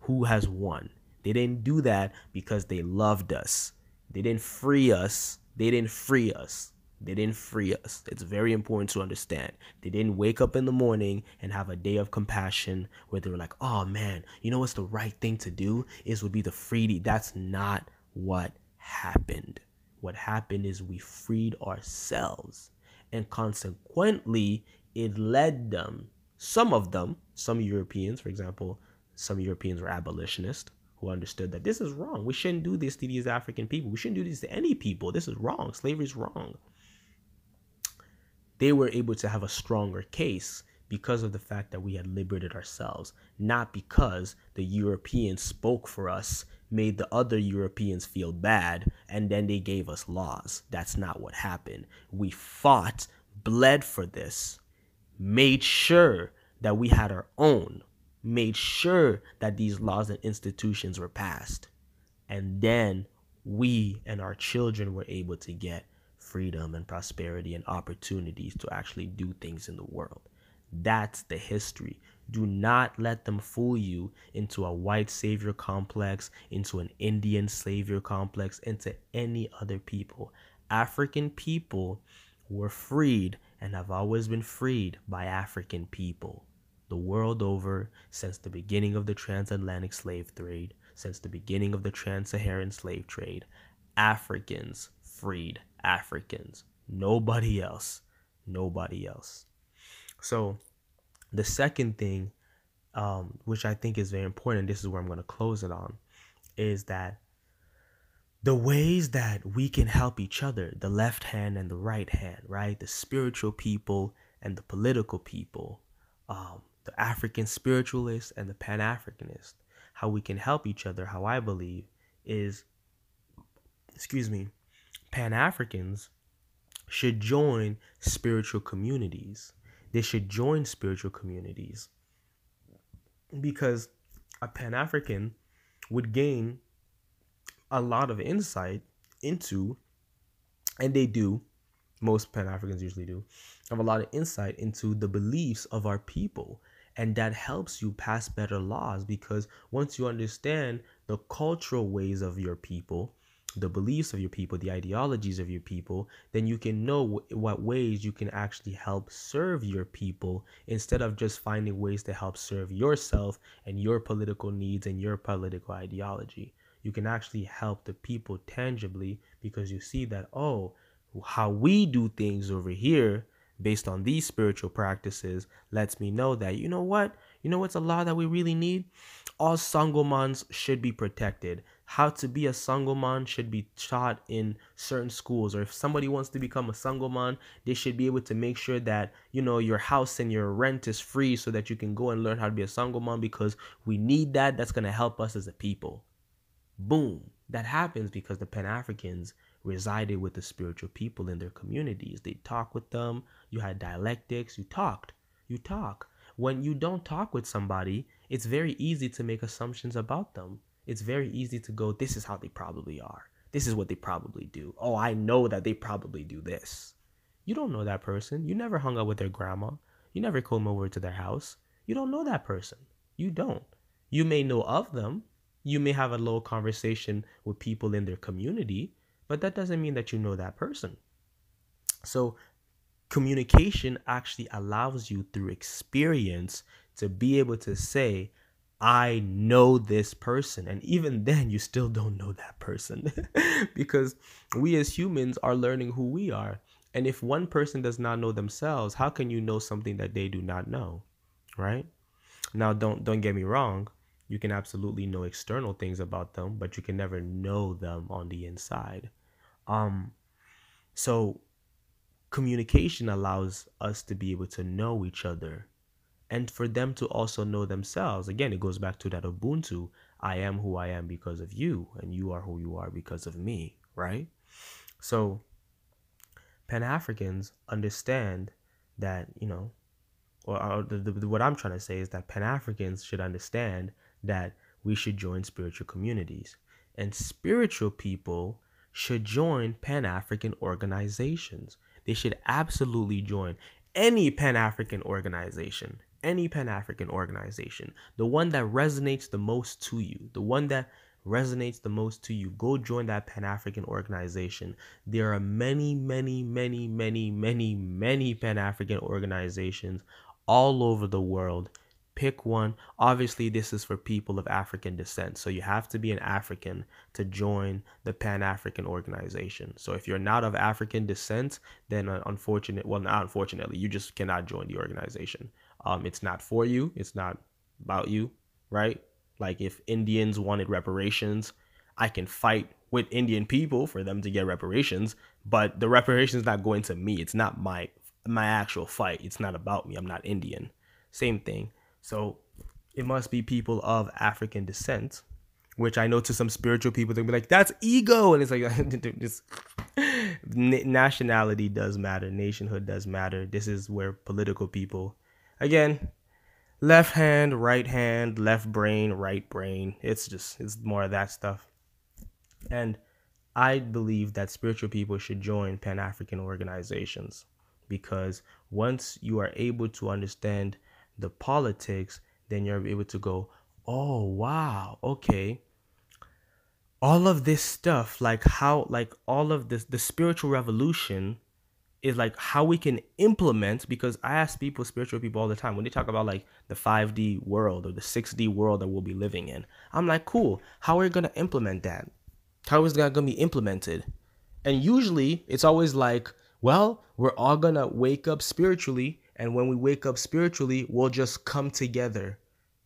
Who has won? They didn't do that because they loved us. They didn't free us. They didn't free us. They didn't free us. It's very important to understand. They didn't wake up in the morning and have a day of compassion where they were like, oh man, you know what's the right thing to do? Is would be the free. That's not what happened. What happened is we freed ourselves. And consequently, it led them, some of them, some Europeans, for example, some Europeans were abolitionists who understood that this is wrong. We shouldn't do this to these African people. We shouldn't do this to any people. This is wrong. Slavery is wrong they were able to have a stronger case because of the fact that we had liberated ourselves, not because the Europeans spoke for us, made the other Europeans feel bad, and then they gave us laws. That's not what happened. We fought, bled for this, made sure that we had our own, made sure that these laws and institutions were passed. And then we and our children were able to get freedom and prosperity and opportunities to actually do things in the world. That's the history. Do not let them fool you into a white savior complex, into an Indian savior complex, into any other people. African people were freed and have always been freed by African people. The world over, since the beginning of the transatlantic slave trade, since the beginning of the trans Saharan slave trade, Africans freed Africans. Nobody else. Nobody else. So, the second thing, um, which I think is very important, this is where I'm going to close it on, is that the ways that we can help each other, the left hand and the right hand, right? The spiritual people and the political people, um, the African spiritualists and the Pan Africanists, how we can help each other, how I believe, is, excuse me, Pan Africans should join spiritual communities. They should join spiritual communities because a Pan African would gain a lot of insight into, and they do, most Pan Africans usually do, have a lot of insight into the beliefs of our people. And that helps you pass better laws because once you understand the cultural ways of your people, the beliefs of your people, the ideologies of your people, then you can know what ways you can actually help serve your people instead of just finding ways to help serve yourself and your political needs and your political ideology you can actually help the people tangibly because you see that, oh, how we do things over here based on these spiritual practices lets me know that, you know what? You know what's a law that we really need? All Sangomans should be protected. How to be a Sangoman should be taught in certain schools. Or if somebody wants to become a Sangoman, they should be able to make sure that, you know, your house and your rent is free so that you can go and learn how to be a Sangoman because we need that. That's going to help us as a people. Boom. That happens because the Pan Africans resided with the spiritual people in their communities. They talk with them. You had dialectics. You talked. You talk. When you don't talk with somebody, it's very easy to make assumptions about them. It's very easy to go, this is how they probably are. This is what they probably do. Oh, I know that they probably do this. You don't know that person. You never hung out with their grandma. You never come over to their house. You don't know that person. You don't. You may know of them, you may have a little conversation with people in their community, but that doesn't mean that you know that person. So, communication actually allows you through experience to be able to say, I know this person. And even then, you still don't know that person because we as humans are learning who we are. And if one person does not know themselves, how can you know something that they do not know? Right? Now don't don't get me wrong you can absolutely know external things about them, but you can never know them on the inside. Um, so communication allows us to be able to know each other and for them to also know themselves. Again, it goes back to that Ubuntu I am who I am because of you, and you are who you are because of me, right? So, Pan Africans understand that, you know, or, or the, the, what I'm trying to say is that Pan Africans should understand that we should join spiritual communities. And spiritual people should join Pan African organizations. They should absolutely join any Pan African organization, any Pan African organization, the one that resonates the most to you, the one that resonates the most to you, go join that Pan African organization. There are many, many, many, many, many, many Pan African organizations all over the world pick one. Obviously, this is for people of African descent. So you have to be an African to join the Pan African organization. So if you're not of African descent, then uh, unfortunate, well, not unfortunately, you just cannot join the organization. Um, it's not for you. It's not about you, right? Like if Indians wanted reparations, I can fight with Indian people for them to get reparations, but the reparations not going to me. It's not my my actual fight. It's not about me. I'm not Indian. Same thing. So it must be people of African descent which I know to some spiritual people they'll be like, "That's ego," and it's like, just nationality does matter, nationhood does matter. This is where political people, again, left hand, right hand, left brain, right brain. It's just it's more of that stuff, and I believe that spiritual people should join Pan African organizations because once you are able to understand the politics, then you're able to go, oh wow, okay all of this stuff like how like all of this the spiritual revolution is like how we can implement because i ask people spiritual people all the time when they talk about like the 5d world or the 6d world that we'll be living in i'm like cool. How are we going to implement that? How is that to be implemented? And usually it's always like well we're all to wake up spiritually and when we wake up spiritually we'll just come together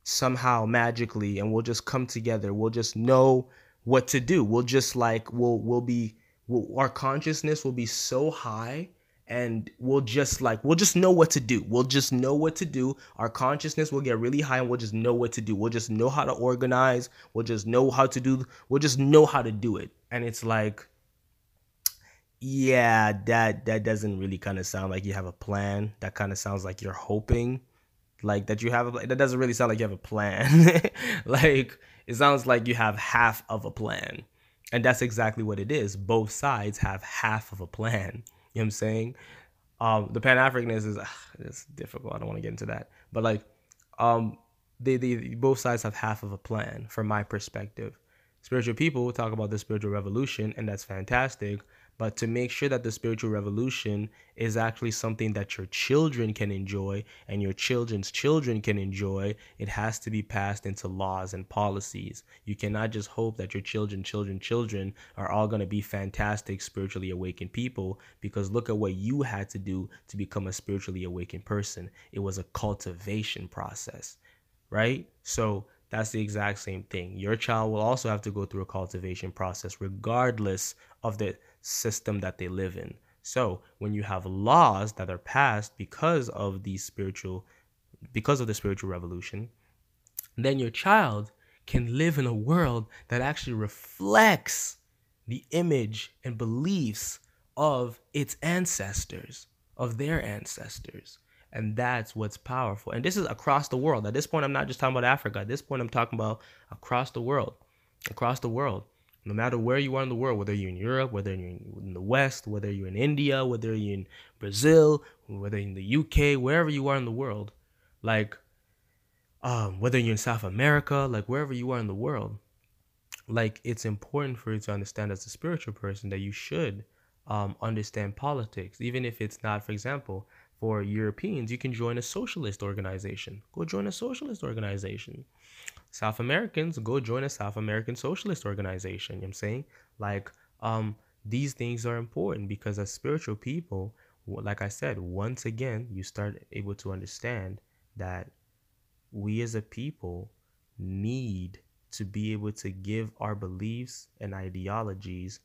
somehow magically and we'll just come together. We'll just know what to do. We'll just like we'll we'll be we'll, our consciousness will be so high and we'll just like we'll just know what to do. We'll just know what to do. Our consciousness will get really high and we'll just know what to do. We'll just know how to organize. We'll just know how to do we'll just know how to do it. And it's like yeah, that that doesn't really kind of sound like you have a plan. That kind of sounds like you're hoping like that you have a that doesn't really sound like you have a plan. like it sounds like you have half of a plan. And that's exactly what it is. Both sides have half of a plan. You know what I'm saying? Um, the Pan Africanism is ugh, it's difficult. I don't want to get into that. But like, um, they, they both sides have half of a plan from my perspective. Spiritual people talk about the spiritual revolution, and that's fantastic but to make sure that the spiritual revolution is actually something that your children can enjoy and your children's children can enjoy, it has to be passed into laws and policies. You cannot just hope that your children, children, children are all going to be fantastic spiritually awakened people because look at what you had to do to become a spiritually awakened person. It was a cultivation process, right? So that's the exact same thing. Your child will also have to go through a cultivation process, regardless of the system that they live in. So when you have laws that are passed because of the spiritual, because of the spiritual revolution, then your child can live in a world that actually reflects the image and beliefs of its ancestors, of their ancestors. And that's what's powerful. And this is across the world. At this point, I'm not just talking about Africa. At this point, I'm talking about across the world. Across the world no matter where you are in the world, whether you're in Europe, whether you're in the West, whether you're in India, whether you're in Brazil, whether in the UK, wherever you are in the world, like um, whether you're in South America, like wherever you are in the world, like it's important for you to understand as a spiritual person that you should um, understand politics, even if it's not, for example, for Europeans, you can join a socialist organization. Go join a socialist organization. South Americans, go join a South American socialist organization. You know I'm saying? Like, um, these things are important because as spiritual people, like I said, once again, you start able to understand that we as a people need to be able to give our beliefs and ideologies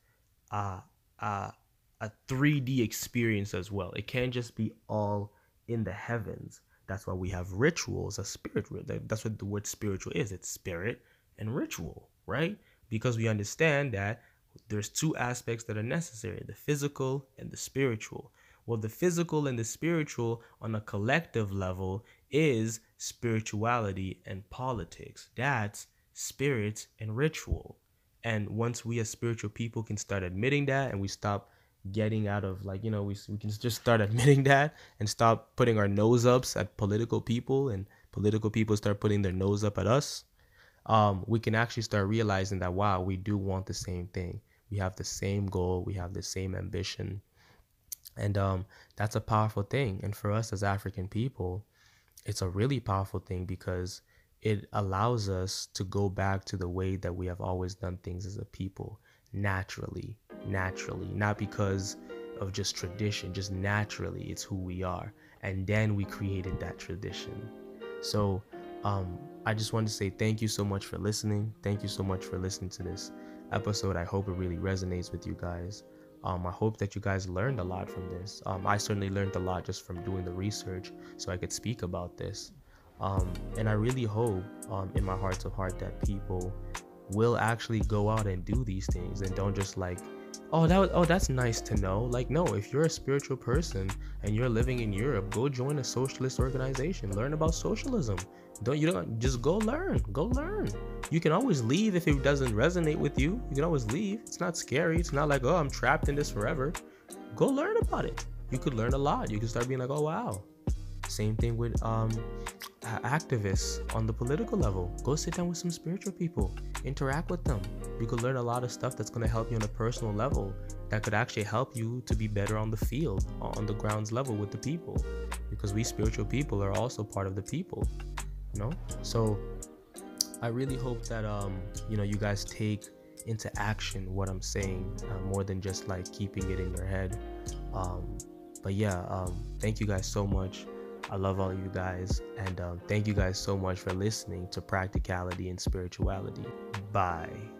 uh, a 3D experience as well. It can't just be all in the heavens. That's why we have rituals, a spiritual. That's what the word spiritual is. It's spirit and ritual, right? Because we understand that there's two aspects that are necessary the physical and the spiritual. Well, the physical and the spiritual on a collective level is spirituality and politics. That's spirit and ritual. And once we as spiritual people can start admitting that and we stop getting out of like you know we, we can just start admitting that and stop putting our nose ups at political people and political people start putting their nose up at us um, we can actually start realizing that wow we do want the same thing. We have the same goal. We have the same ambition. And um, that's a powerful thing. And for us as african people it's a really powerful thing because it allows us to go back to the way that we have always done things as a people naturally naturally, not because of just tradition, just naturally, it's who we are. And then we created that tradition. So, um, I just want to say thank you so much for listening. Thank you so much for listening to this episode. I hope it really resonates with you guys. Um, I hope that you guys learned a lot from this. Um, I certainly learned a lot just from doing the research so I could speak about this. Um, and I really hope um, in my heart of heart that people
will actually go out and do these things and don't just like oh that was, oh that's nice to know. Like no if you're a spiritual person and you're living in europe go join a socialist organization. Learn about socialism. Don't you don't just go learn go learn. You can always leave if it doesn't resonate with you. You can always leave. It's not scary. It's not like oh i'm trapped in this forever. Go learn about it. You could learn a lot. You can start being like oh wow. Same thing with um activists on the political level. Go sit down with some spiritual people, interact with them. You could learn a lot of stuff that's going to help you on a personal level that could actually help you to be better on the field, on the grounds level with the people. Because we spiritual people are also part of the people, you know? So I really hope that um, you know, you guys take into action what I'm saying uh, more than just like keeping it in your head. Um, but yeah, um, thank you guys so much. I love all you guys. And um, thank you guys so much for listening to Practicality and Spirituality. Bye.